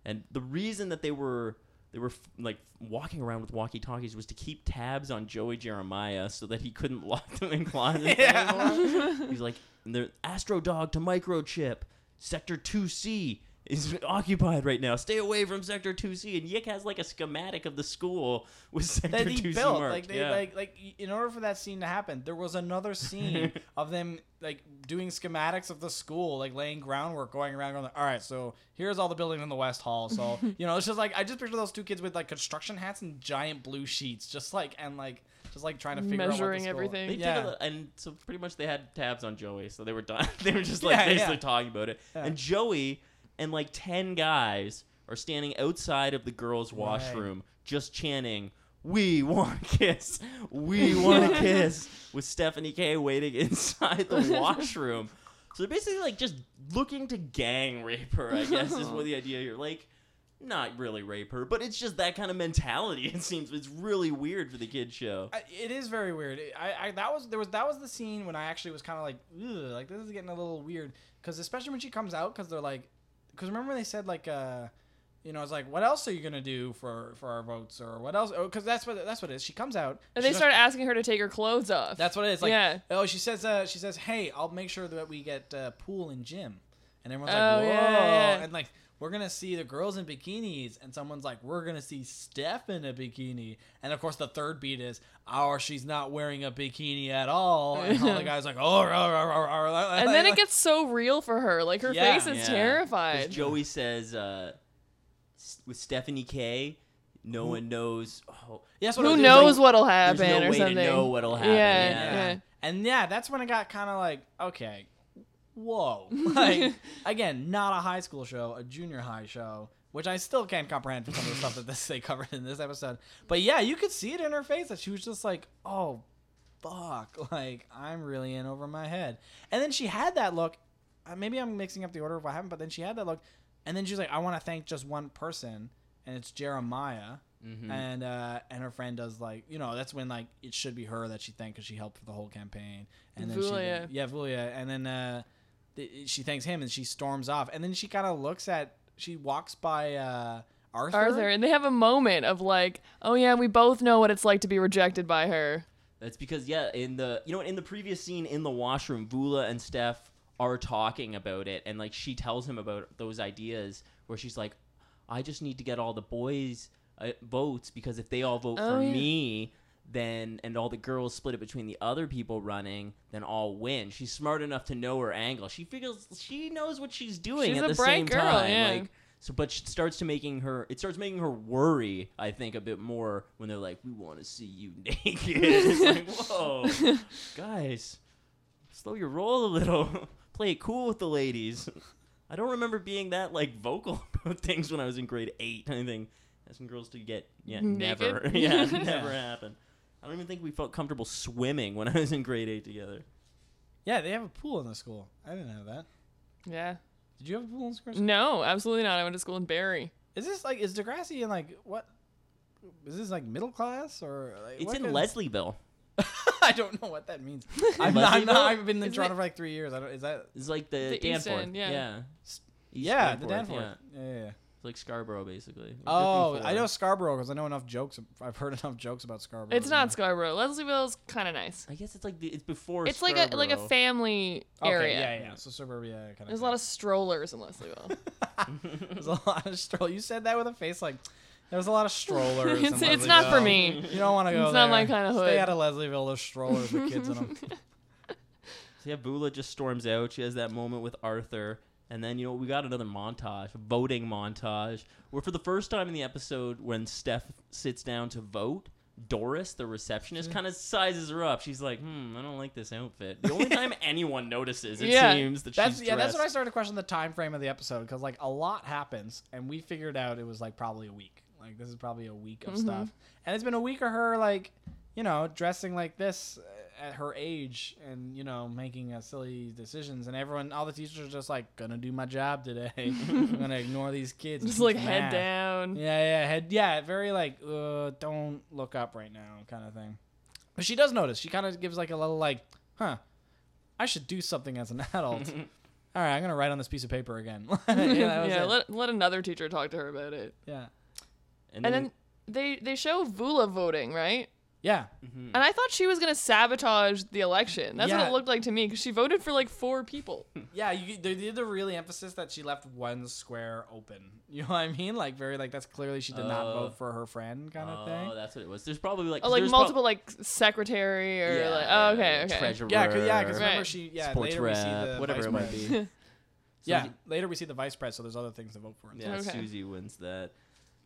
And the reason that they were they were like walking around with walkie talkies was to keep tabs on Joey Jeremiah so that he couldn't lock them in closets Yeah. anymore. He's like, the Astro Dog to microchip, Sector Two C is occupied right now. Stay away from Sector Two C. And Yick has like a schematic of the school with Sector that he Two C built. marked. Like they yeah. like like y- in order for that scene to happen, there was another scene of them like doing schematics of the school, like laying groundwork, going around, going, all right, so here's all the buildings in the West Hall. So you know, it's just like I just picture those two kids with like construction hats and giant blue sheets, just like and like just like trying to figure Measuring out what the school- everything. They Yeah. did a, and so pretty much they had tabs on Joey, so they were done. they were just like Yeah, basically yeah. talking about it. Yeah. And Joey and like ten guys are standing outside of the girls' washroom, just chanting, "We want a kiss, we want a kiss," with Stephanie Kaye waiting inside the washroom. So they're basically like just looking to gang rape her. I guess is what the idea here. Like. Not really rape her, but it's just that kind of mentality. It seems it's really weird for the kid show. I, it is very weird. I, I that was there was that was the scene when I actually was kind of like, like this is getting a little weird because especially when she comes out because they're like, because remember when they said like, uh, you know, it's like, what else are you gonna do for for our votes or what else? Because that's what that's what it is. She comes out And they started asking her to take her clothes off. That's what it is. Like, Yeah. oh, she says, uh, she says, hey, I'll make sure that we get uh, pool and gym, and everyone's Oh, like, whoa, yeah, yeah. and like. We're gonna see the girls in bikinis, and someone's like, "We're gonna see Steph in a bikini," and of course the third beat is, "Oh, she's not wearing a bikini at all," and all the guys like, "Oh," rah, rah, rah, rah, rah," and then it gets so real for her. Like her Yeah. face is Yeah. 'Cause terrified. Joey says uh, with Stephanie Kaye, no one knows. Oh, Yeah, that's what it Who was. It was knows like- what'll there's happen no or way something? to know what'll happen. Yeah, Yeah. yeah. And yeah, that's when it got kind of like, okay, whoa. Like, again, not a high school show, a junior high show, which I still can't comprehend some of the stuff that this they covered in this episode. But yeah, you could see it in her face that she was just like, oh, fuck. Like, I'm really in over my head. And then she had that look. Uh, maybe I'm mixing up the order of what happened, but then she had that look. And then she's like, I want to thank just one person, and it's Jeremiah Mhm. and uh, and her friend does like you know that's when like it should be her that she thanked because she helped for the whole campaign and then Voula. she yeah Voula and then uh, she thanks him and she storms off and then she kind of looks at she walks by uh, Arthur Arthur, and they have a moment of like, oh yeah, we both know what it's like to be rejected by her. That's because yeah, in the you know in the previous scene in the washroom, Voula and Steph are talking about it, and like she tells him about those ideas where she's like, "I just need to get all the boys uh, votes because if they all vote Oh, for yeah. me." Then and all the girls split it between the other people running, then all win. She's smart enough to know her angle. She figures she knows what she's doing She's at a the bright same girl, time. yeah. Like so, but it starts to making her. It starts making her worry. I think a bit more when they're like, "We want to see you naked." it's like, whoa, guys, slow your roll a little. Play it cool with the ladies. I don't remember being that like vocal about things when I was in grade eight. Anything asking girls to get yeah Naked? never yeah never happened. I don't even think we felt comfortable swimming when I was in grade eight together. Yeah, they have a pool in the school. I didn't have that. Yeah. Did you have a pool in school? No, absolutely not. I went to school in Barrie. Is this like is Degrassi in like what? Is this like middle class or like, It's what in kind- Leslieville. I don't know what that means. I'm not, I'm not, I've been in Isn't Toronto it- for like three years. I don't. Is that? It's like the, The East Danforth. End, yeah. yeah. East yeah, the Danforth, Danforth. yeah. Yeah, yeah. Yeah. It's like Scarborough, basically. Oh, I know Scarborough because I know enough jokes. I've heard enough jokes about Scarborough. It's not Scarborough. Leslieville's kind of nice. I guess it's like the, it's before. It's like a like a Scarborough. family Okay, area. yeah, yeah. So suburbia kind of. There's a lot of strollers in Leslieville. There's a lot of stroll. You said that with a face like there's a lot of strollers. it's, in it's not for me. You don't want to go It's not my kinda Stay hood. out of Leslieville. There's strollers with kids in them. So yeah, Voula just storms out. She has that moment with Arthur, and then you know we got another montage, a voting montage, where for the first time in the episode, when Steph sits down to vote, Doris, the receptionist, kind of sizes her up. She's like, "Hmm, I don't like this outfit." The only time anyone notices, it Yeah. seems that That's she's yeah. That's when I started to question the time frame of the episode because like a lot happens, and we figured out it was like probably a week. Like this is probably a week of Mhm. stuff, and it's been a week of her like, you know, dressing like this uh, at her age, and you know, making uh, silly decisions, and everyone, all the teachers are just like, gonna do my job today. I'm gonna ignore these kids. Just teach like head math." down. Yeah, yeah, head, yeah, very like, uh, don't look up right now, kind of thing. But she does notice. She kind of gives like a little like, huh, I should do something as an adult. All right, I'm gonna write on this piece of paper again. yeah, yeah, let, let another teacher talk to her about it. yeah, and And then they they show Voula voting, right? Yeah. Mhm. And I thought she was gonna sabotage the election. That's what it looked like to me because she voted for like four people. Yeah, you, they did the really emphasis that she left one square open. You know what I mean? Like very like that's clearly she did not Oh. vote for her friend kind of thing. oh, that's what it was. There's probably like Oh, like there's prob- multiple like secretary or Yeah, like oh, okay, yeah, okay. Treasurer, Yeah, cause, yeah, because Right. remember she yeah sports later rep, we see the whatever vice it might pres. be. Yeah, Susie- later we see the vice pres, so there's other things to vote for. Yeah, Okay. Susie wins that.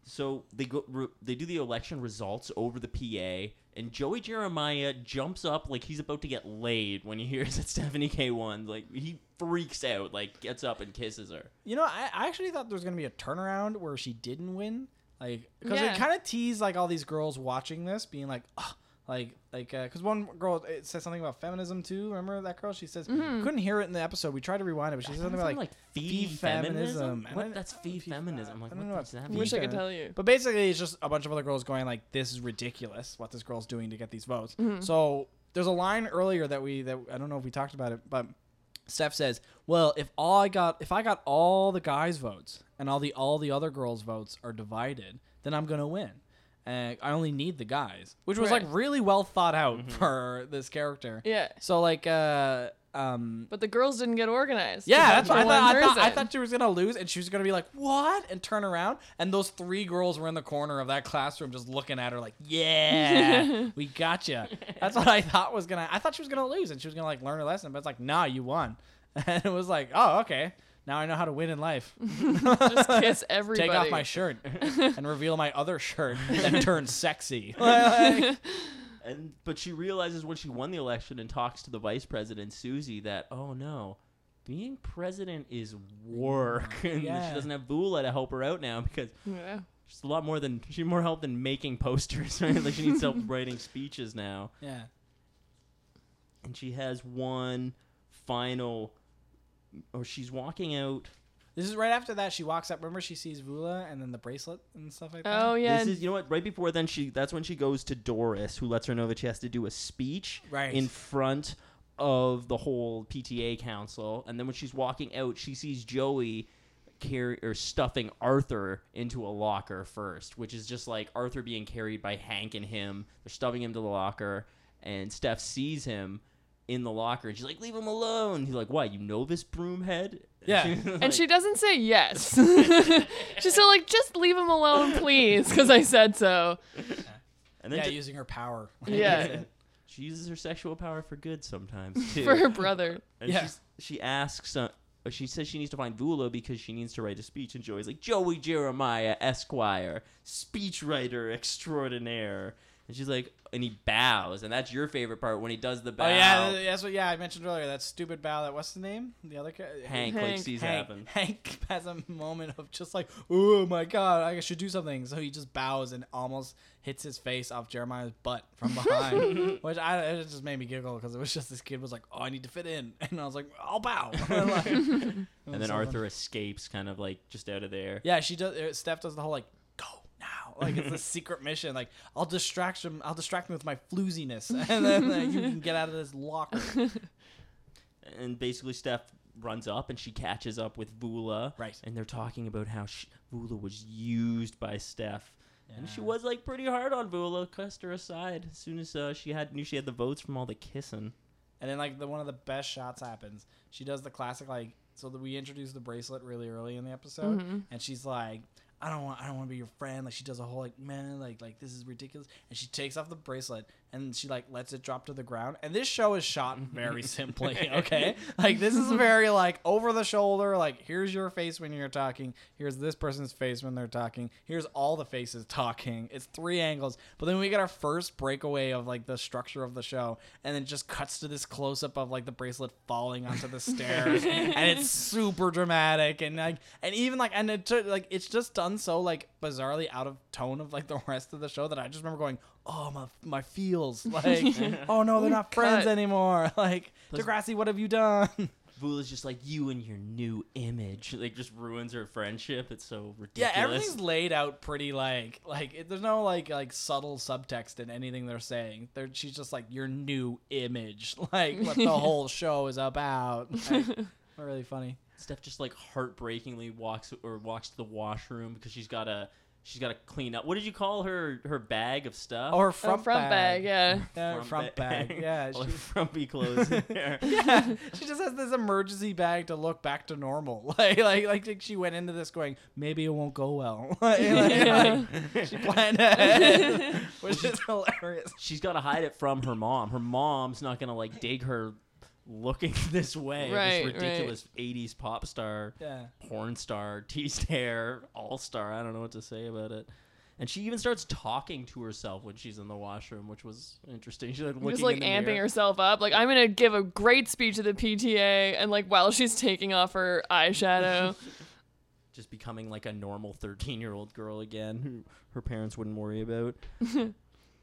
So they go. Re, they do the election results over the PA, and Joey Jeremiah jumps up like he's about to get laid when he hears that Stephanie Kaye won. Like he freaks out, like gets up and kisses her. You know, I, I actually thought there was gonna be a turnaround where she didn't win, like because Yeah. it kind of teased like all these girls watching this being like, oh, like like because one girl it says something about feminism too. Remember that girl? She says Mm-hmm. couldn't hear it in the episode. We tried to rewind it, but she said something about like. fee fee feminism. feminism. What? That's fee feminism. I'm I like, don't know does what that? Wish I could tell you. But basically, it's just a bunch of other girls going like, "This is ridiculous. What this girl's doing to get these votes." Mm-hmm. So there's a line earlier that we that I don't know if we talked about it, but Steph says, "Well, if all I got, if I got all the guys' votes and all the all the other girls' votes are divided, then I'm gonna win. And I only need the guys, which was Right. like really well thought out for this character. Yeah. So like, uh, um, But the girls didn't get organized. yeah, that's what I thought. I thought, I thought she was gonna lose, and she was gonna be like, "What?" and turn around, and those three girls were in the corner of that classroom, just looking at her like, "Yeah, we got you." That's what I thought was gonna. I thought she was gonna lose, and she was gonna like learn her lesson, but it's like, "Nah, you won," and it was like, "Oh, okay." Now I know how to win in life. Just kiss everybody. Take off my shirt and reveal my other shirt and turn sexy. Like- And but she realizes when she won the election and talks to the vice president Susie that oh no, being president is work, and Yeah. she doesn't have Voula to help her out now because Yeah. she's a lot more than she's more help than making posters. Right? like she needs help writing speeches now, yeah. and she has one final, or she's walking out. This is right after that. She walks up. Remember, she sees Voula and then the bracelet and stuff like that. Oh yeah. This is you know what? Right before then, she that's when she goes to Doris, who lets her know that she has to do a speech Right. in front of the whole PTA council. And then when she's walking out, she sees Joey carry or stuffing Arthur into a locker first, which is just like Arthur being carried by Hank and him. They're stuffing him to the locker. and Steph sees him in the locker, and she's like, "Leave him alone." He's like, "Why? You know this broom head?" Yeah. And she doesn't say yes. She's still like, just leave him alone, please, because I said so. and then yeah, ju- using her power. Yeah. she uses her sexual power for good sometimes too. For her brother. And Yeah. she asks, uh, she says she needs to find Voula because she needs to write a speech. And Joey's like, Joey Jeremiah, Esquire, speechwriter extraordinaire. And she's like, and he bows. And that's your favorite part when he does the bow. Oh yeah, th- that's what. Yeah, I mentioned earlier that stupid bow. That what's the name? The other guy. Hank, like sees Hank, happen. Hank has a moment of just like, oh my god, I should do something. So he just bows and almost hits his face off Jeremiah's butt from behind, which I it just made me giggle because it was just this kid was like, oh, I need to fit in, and I was like, I'll bow. Like, And then so Arthur escapes, kind of like just out of there. Yeah, she does. uh, Steph does the whole like, go like it's a secret mission. Like I'll distract him. I'll distract him with my flooziness, and then uh, you can get out of this locker. And basically, Steph runs up and she catches up with Voula. Right. And they're talking about how sh Voula was used by Steph. And she was like pretty hard on Voula, cussed her aside as soon as uh, she had knew she had the votes from all the kissing. And then like the one of the best shots happens. She does the classic like so that we introduce the bracelet really early in the episode, and she's like, I don't want I don't want to be your friend. Like she does a whole like man like like this is ridiculous, and she takes off the bracelet and she like lets it drop to the ground. And this show is shot very simply. Okay, like this is very like over the shoulder. Like here's your face when you're talking. Here's this person's face when they're talking. Here's all the faces talking. It's three angles. But then we get our first breakaway of like the structure of the show, and then just cuts to this close up of like the bracelet falling onto the stairs, and it's super dramatic and like and even like and it took like it's just done so like bizarrely out of tone of like the rest of the show that I just remember going, oh my my feels like oh no they're not friends Cut. anymore like Plus- Degrassi what have you done Voula's just like you and your new image, like just ruins her friendship. It's so ridiculous. yeah ridiculous. everything's laid out pretty like like it, there's no like like subtle subtext in anything they're saying they're she's just like your new image like what the whole show is about like, really funny Steph just like heartbreakingly walks or walks to the washroom because she's got to she's got to clean up. What did you call her her bag of stuff? or A front, front bag, yeah. yeah front, bag, yeah All her she, frumpy clothes in yeah, she just has this emergency bag to look back to normal. Like, like, like she went into this going, maybe it won't go well. like, like, like, she planned ahead, which is hilarious. She's got to hide it from her mom. Her mom's not gonna like dig her looking this way. Right, this ridiculous '80s pop star, Yeah. porn star, teased hair, all star. I don't know what to say about it. And she even starts talking to herself when she's in the washroom, which was interesting. She's like looking Just like in the amping mirror. herself up. Like, I'm going to give a great speech to the PTA. And like, while she's taking off her eyeshadow. just becoming like a normal 13 year old girl again who her parents wouldn't worry about.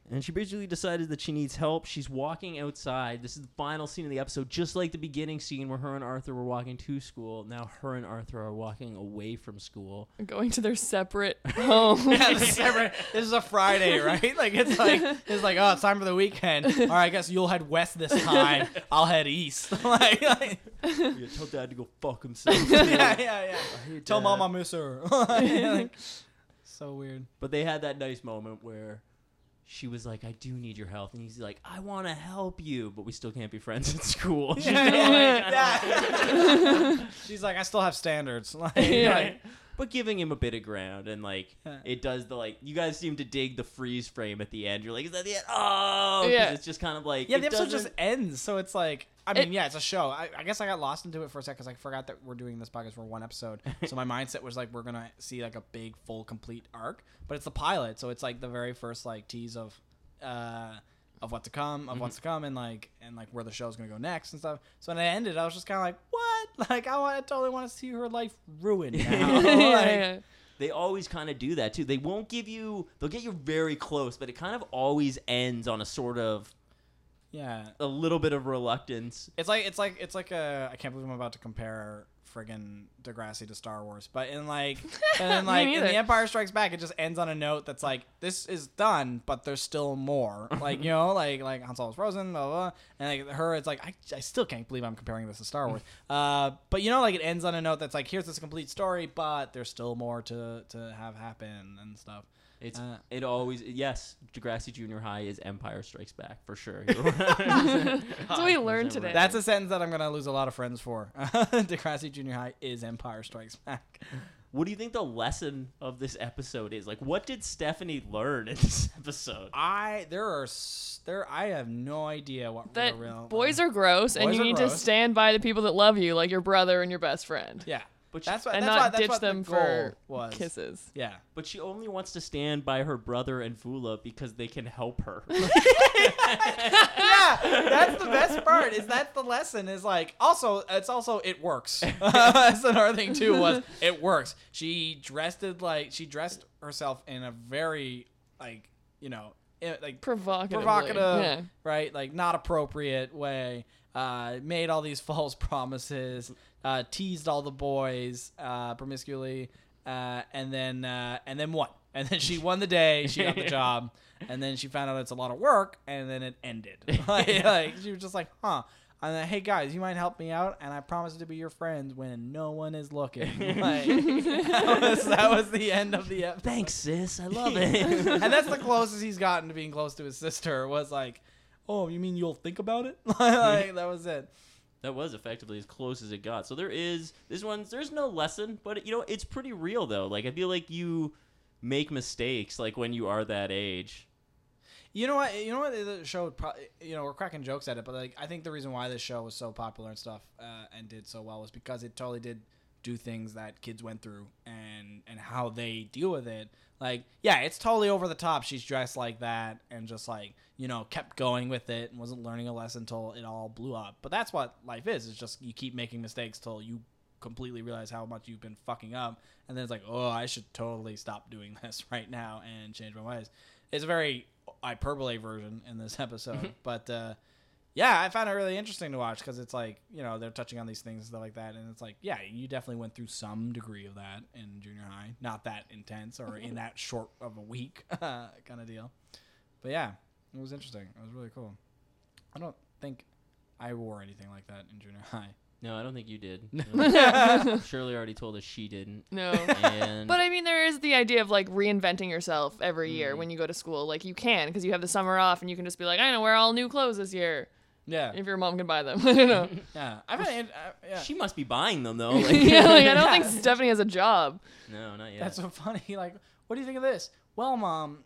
And she basically decided that she needs help. She's walking outside. This is the final scene of the episode, just like the beginning scene where her and Arthur were walking to school. Now her and Arthur are walking away from school. going to their separate homes. Yeah, this, is this is a Friday, right? Like it's like it's like oh, it's time for the weekend. All right, I guess you'll head west this time. I'll head east. like, like- yeah, tell dad to go fuck himself. yeah, yeah, yeah. hate Tell Dad. mom I miss her. Like, so weird. But they had that nice moment where she was like, I do need your help. And he's like, I want to help you, but we still can't be friends at school. She's Yeah, like, yeah. She's like, I still have standards. Like, Yeah. like, but giving him a bit of ground and like Yeah. it does the like you guys seem to dig the freeze frame at the end. You're like, is that the end? Oh, 'cause Yeah. It's just kind of like yeah, it the episode just doesn't- ends. So it's like, I It- mean, yeah, it's a show. I, I guess I got lost into it for a second because I forgot that we're doing this podcast for one episode. so my mindset was like, we're gonna see like a big, full, complete arc, but it's the pilot, so it's like the very first like tease of, uh, of what to come, of what's mm-hmm. to come, and like and like where the show's gonna go next and stuff. So when it ended, I was just kind of like, what? Like I, want, I totally want to see her life ruined now. yeah, Like, they always kind of do that too. They won't give you they'll get you very close, but it kind of always ends on a sort of yeah. a little bit of reluctance. It's like it's like it's like a. I can't believe I'm about to compare friggin' Degrassi to Star Wars, but in like and then like in the Empire Strikes Back, it just ends on a note that's like this is done, but there's still more. Like you know, like like Han Solo's frozen, blah blah, blah. and like her, it's like I, I still can't believe I'm comparing this to Star Wars. Uh, but you know, like it ends on a note that's like here's this complete story, but there's still more to to have happen and stuff. It's Uh, it always yes. Degrassi Junior High is Empire Strikes Back for sure. That's what we learned today. That's a sentence that I'm gonna lose a lot of friends for. Degrassi Junior High is Empire Strikes Back. what do you think the lesson of this episode is? Like, what did Stephanie learn in this episode? I there are there I have no idea what that the real boys are gross, and you need gross. to stand by the people that love you, like your brother and your best friend, yeah. But she, That's what and that's not what, that's ditch what them the for was. kisses. Yeah. but she only wants to stand by her brother and Vula because they can help her. yeah, that's the best part. Is that's the lesson? Is like also it's also it works. that's another thing too was it works. She dressed it like she dressed herself in a very like you know like Provocative. provocative, Yeah. right? Like not appropriate way. Uh, made all these false promises. Uh, teased all the boys uh, promiscuously, uh, and then uh, and then won. And then she won the day. She got the job. And then she found out it's a lot of work. And then it ended. like, like, she was just like, huh. And then, hey guys, you might help me out, and I promise to be your friend when no one is looking. Like, that, was, that was the end of the episode Thanks, sis. I love it. and that's the closest he's gotten to being close to his sister was like oh you mean you'll think about it like that was it that was effectively as close as it got. So there is this one's there's no lesson, but you know it's pretty real though. Like I feel like you make mistakes like when you are that age. you know what you know what the show you know we're cracking jokes at it but like i think the reason why this show was so popular and stuff uh, and did so well was because it totally did do things that kids went through and and how they deal with it like yeah it's totally over the top. She's dressed like that and just like you know kept going with it and wasn't learning a lesson until it all blew up. But that's what life is. It's just you keep making mistakes till you completely realize how much you've been fucking up. And then it's like oh i should totally stop doing this right now and change my ways. It's a very hyperbole version in this episode but uh yeah, I found it really interesting to watch because it's like you know they're touching on these things and stuff like that, and it's like yeah, you definitely went through some degree of that in junior high, not that intense or in that short of a week kind of deal. But yeah, it was interesting. It was really cool. I don't think I wore anything like that in junior high. No, I don't think you did. No. Shirley already told us she didn't. No. And But I mean, there is the idea of like reinventing yourself every year Mm. when you go to school. Like you can, because you have the summer off, and you can just be like, I'm gonna wear all new clothes this year. Yeah, If your mom can buy them, I don't know. yeah. I found it, uh, yeah. she must be buying them though. Like, yeah, like I don't think Stephanie has a job. no, not yet. That's so funny. Like, what do you think of this? Well, mom,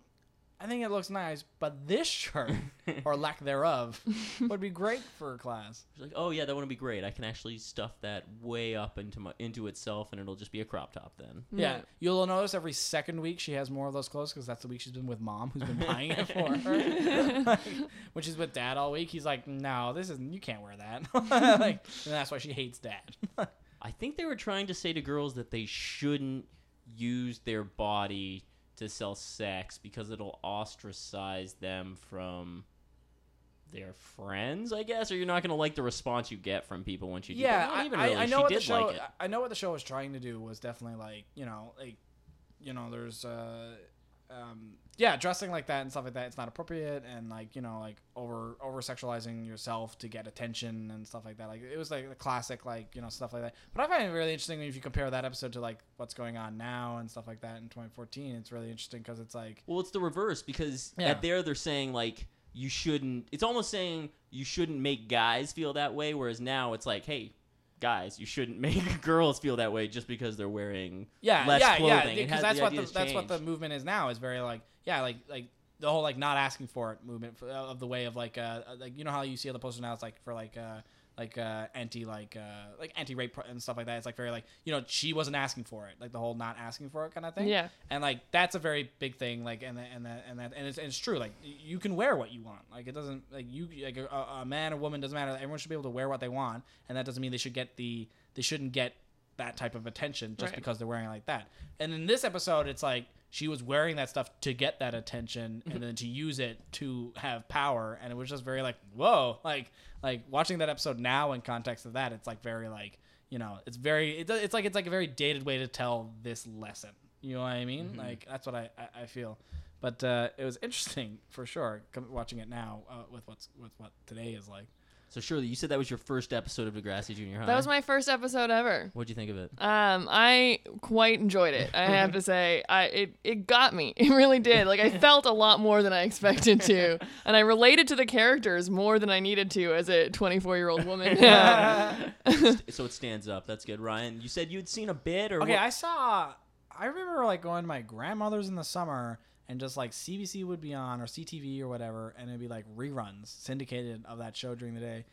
I think it looks nice, but this shirt or lack thereof would be great for a class. She's like, oh yeah, that would be great. I can actually stuff that way up into my into itself, and it'll just be a crop top then. Yeah, you'll notice every second week she has more of those clothes because that's the week she's been with mom, who's been buying it for her. like, when she's with dad all week, he's like, "No, this isn't. You can't wear that." like, and that's why she hates dad. I think they were trying to say to girls that they shouldn't use their body to sell sex because it'll ostracize them from their friends, I guess, or you're not gonna like the response you get from people once you do. yeah, I, even I. I know she what did the show. like it. I know what the show was trying to do was definitely like you know like you know there's uh um yeah dressing like that and stuff like that it's not appropriate and like you know like over over sexualizing yourself to get attention and stuff like that like it was like the classic like you know stuff like that but i find it really interesting if you compare that episode to like what's going on now and stuff like that in 2014 it's really interesting because it's like Well, it's the reverse because Yeah. at there they're saying like you shouldn't. It's almost saying you shouldn't make guys feel that way, whereas now it's like, hey, guys, you shouldn't make girls feel that way just because they're wearing yeah less yeah clothing. yeah because that's the what the, ideas that's what the movement is now is very like yeah like like the whole like not asking for it movement for, of the way of like uh like you know how you see other posters now it's like for like uh like uh anti like uh like anti rape and stuff like that. It's like very like you know she wasn't asking for it like the whole not asking for it kind of thing. Yeah. and like that's a very big thing like and that and that and that and it's, and it's true like you can wear what you want. Like it doesn't like you like a, a man or woman doesn't matter. Everyone should be able to wear what they want and that doesn't mean they should get the they shouldn't get that type of attention just Right. because they're wearing it like that. And in this episode it's like she was wearing that stuff to get that attention and then to use it to have power. And it was just very like whoa like like watching that episode now in context of that it's like very like you know it's very it, it's like it's like a very dated way to tell this lesson. You know what i mean? Like that's what i i, I feel. But uh, it was interesting for sure watching it now uh, with what's with what today is like So Shirley, you said that was your first episode of Degrassi Junior High. That was my first episode ever. What'd you think of it? Um, I quite enjoyed it. I have to say, I it, it got me. It really did. Like I felt a lot more than I expected to, and I related to the characters more than I needed to as a 24 year old woman. so it stands up. That's good. Ryan, you said you'd seen a bit, or Okay, what? I saw. I remember like going to my grandmother's in the summer, and just like CBC would be on or CTV or whatever, and it'd be like reruns syndicated of that show during the day.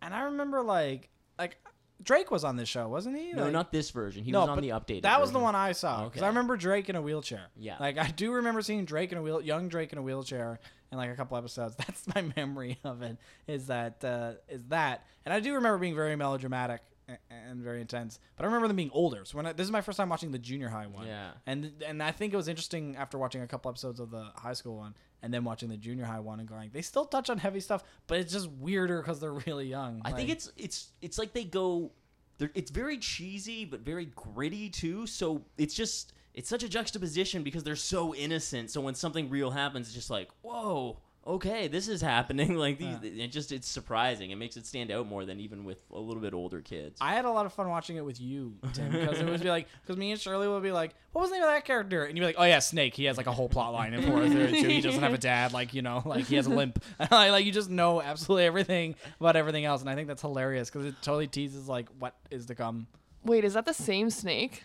And I remember like like Drake was on this show, wasn't he? no, Like- not this version. He No, was on the updated. That was the one I saw because Okay. I remember Drake in a wheelchair. Yeah. like I do remember seeing Drake in a wheel, young Drake in a wheelchair, in like a couple episodes. That's my memory of it. Is that uh, is that? And I do remember being very melodramatic and very intense. But I remember them being older. So when I, this is my first time watching the junior high one. Yeah. And and I think it was interesting after watching a couple episodes of the high school one and then watching the junior high one and going, they still touch on heavy stuff, but it's just weirder because they're really young. I think it's it's it's like they go. they're- It's very cheesy, but very gritty too. So it's just it's such a juxtaposition because they're so innocent. So when something real happens, it's just like whoa. Okay, this is happening. Like these, it just it's surprising. It makes it stand out more than even with a little bit older kids. I had a lot of fun watching it with you, Tim, because it would be like, because me and Shirley would be like, what was the name of that character? And you'd be like, oh yeah, Snake. He has like a whole plot line in for it too. He doesn't have a dad, like you know, like he has a limp. like you just know absolutely everything about everything else, and I think that's hilarious because it totally teases like what is to come. Wait, is that the same snake?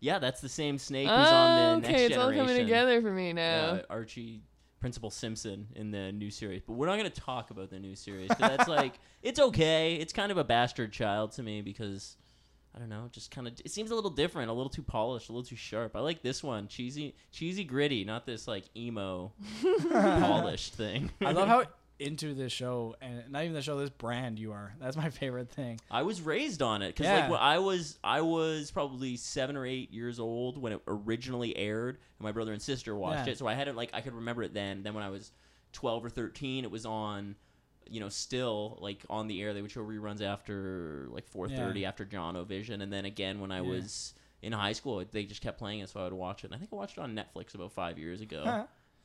yeah, that's the same snake who's on the Oh, next okay, it's all coming together for me now. uh, Archie Principal Simpson in the new series. But we're not going to talk about the new series 'cause that's like it's okay. It's kind of a bastard child to me because I don't know, just kind of it seems a little different, a little too polished, a little too sharp. I like this one, cheesy, cheesy, gritty, not this like emo polished thing. I love how into this show and not even the show, this brand you are. That's my favorite thing. I was raised on it because Yeah. like when I was I was probably seven or eight years old when it originally aired, and my brother and sister watched Yeah. it. So I had it like I could remember it then. Then when I was twelve or thirteen, it was on, you know, still like on the air. They would show reruns after like four thirty Yeah. after Jonovision, and then again when I was in high school, they just kept playing it, so I would watch it. And I think I watched it on Netflix about five years ago.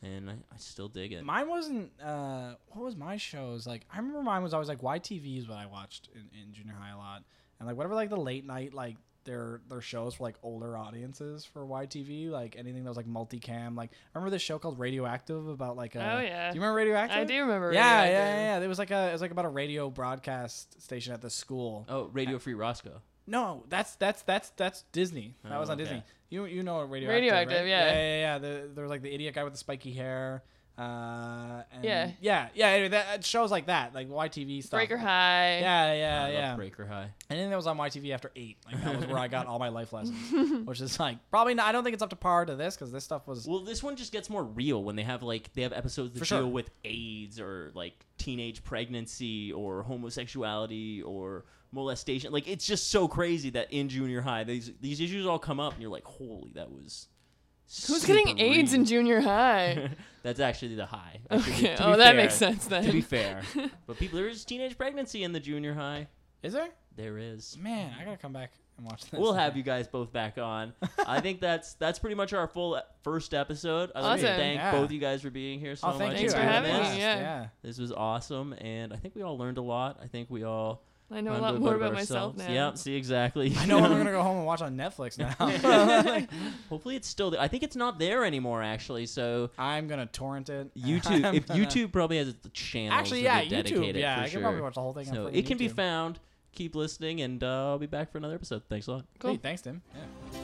And I, I still dig it. Mine wasn't. Uh, what was my shows like? I remember mine was always like YTV is what I watched in, in junior high a lot, and like whatever like the late night like their their shows for like older audiences for YTV, like anything that was like multicam. Like I remember this show called Radioactive about like. A, Oh, yeah. Do you remember Radioactive? I do remember. Yeah, yeah, Radioactive. yeah, yeah. There was like a it was like about a radio broadcast station at the school. oh, Radio Free Roscoe. No, that's that's that's that's Disney. That Oh, was on okay. Disney. You you know radioactive. Radioactive, right? yeah. yeah, yeah, yeah. The, there was like the idiot guy with the spiky hair. Uh, and Yeah. yeah, yeah. Anyway, that shows like that, like YTV stuff. Breaker High. Yeah, I yeah, love yeah. Breaker High. And then that was on YTV after eight. Like that was where I got all my life lessons, which is like probably not. I don't think it's up to par to this because this stuff was. Well, this one just gets more real when they have like they have episodes that For sure. deal with AIDS or like teenage pregnancy or homosexuality or molestation. Like it's just so crazy that in junior high these these issues all come up and you're like, holy, that was. Who's getting AIDS real. in junior high? That's actually the high. That be- okay. Oh, be that fair. makes sense then. To be fair, but people there is teenage pregnancy in the junior high. Is there? There is. Man, I gotta come back and watch this. We'll have you guys both back on. I think that's that's pretty much our full uh, first episode. I'd like to thank Yeah. both you guys for being here so Oh, thank much. you. Thanks for I had a having me, yeah. yeah. This was awesome, and I think we all learned a lot. I think we all I know a lot more about myself now. Yep, see exactly. I know I'm gonna go home and watch on Netflix now. Hopefully, it's still there. I think it's not there anymore, actually. So I'm gonna torrent it. YouTube, if YouTube probably has the channel Actually, yeah, YouTube. Yeah, for I can probably watch the whole thing. on so freaking it can be found. Keep listening, and uh, I'll be back for another episode. Thanks a lot. Cool. Hey, thanks, Tim. Yeah.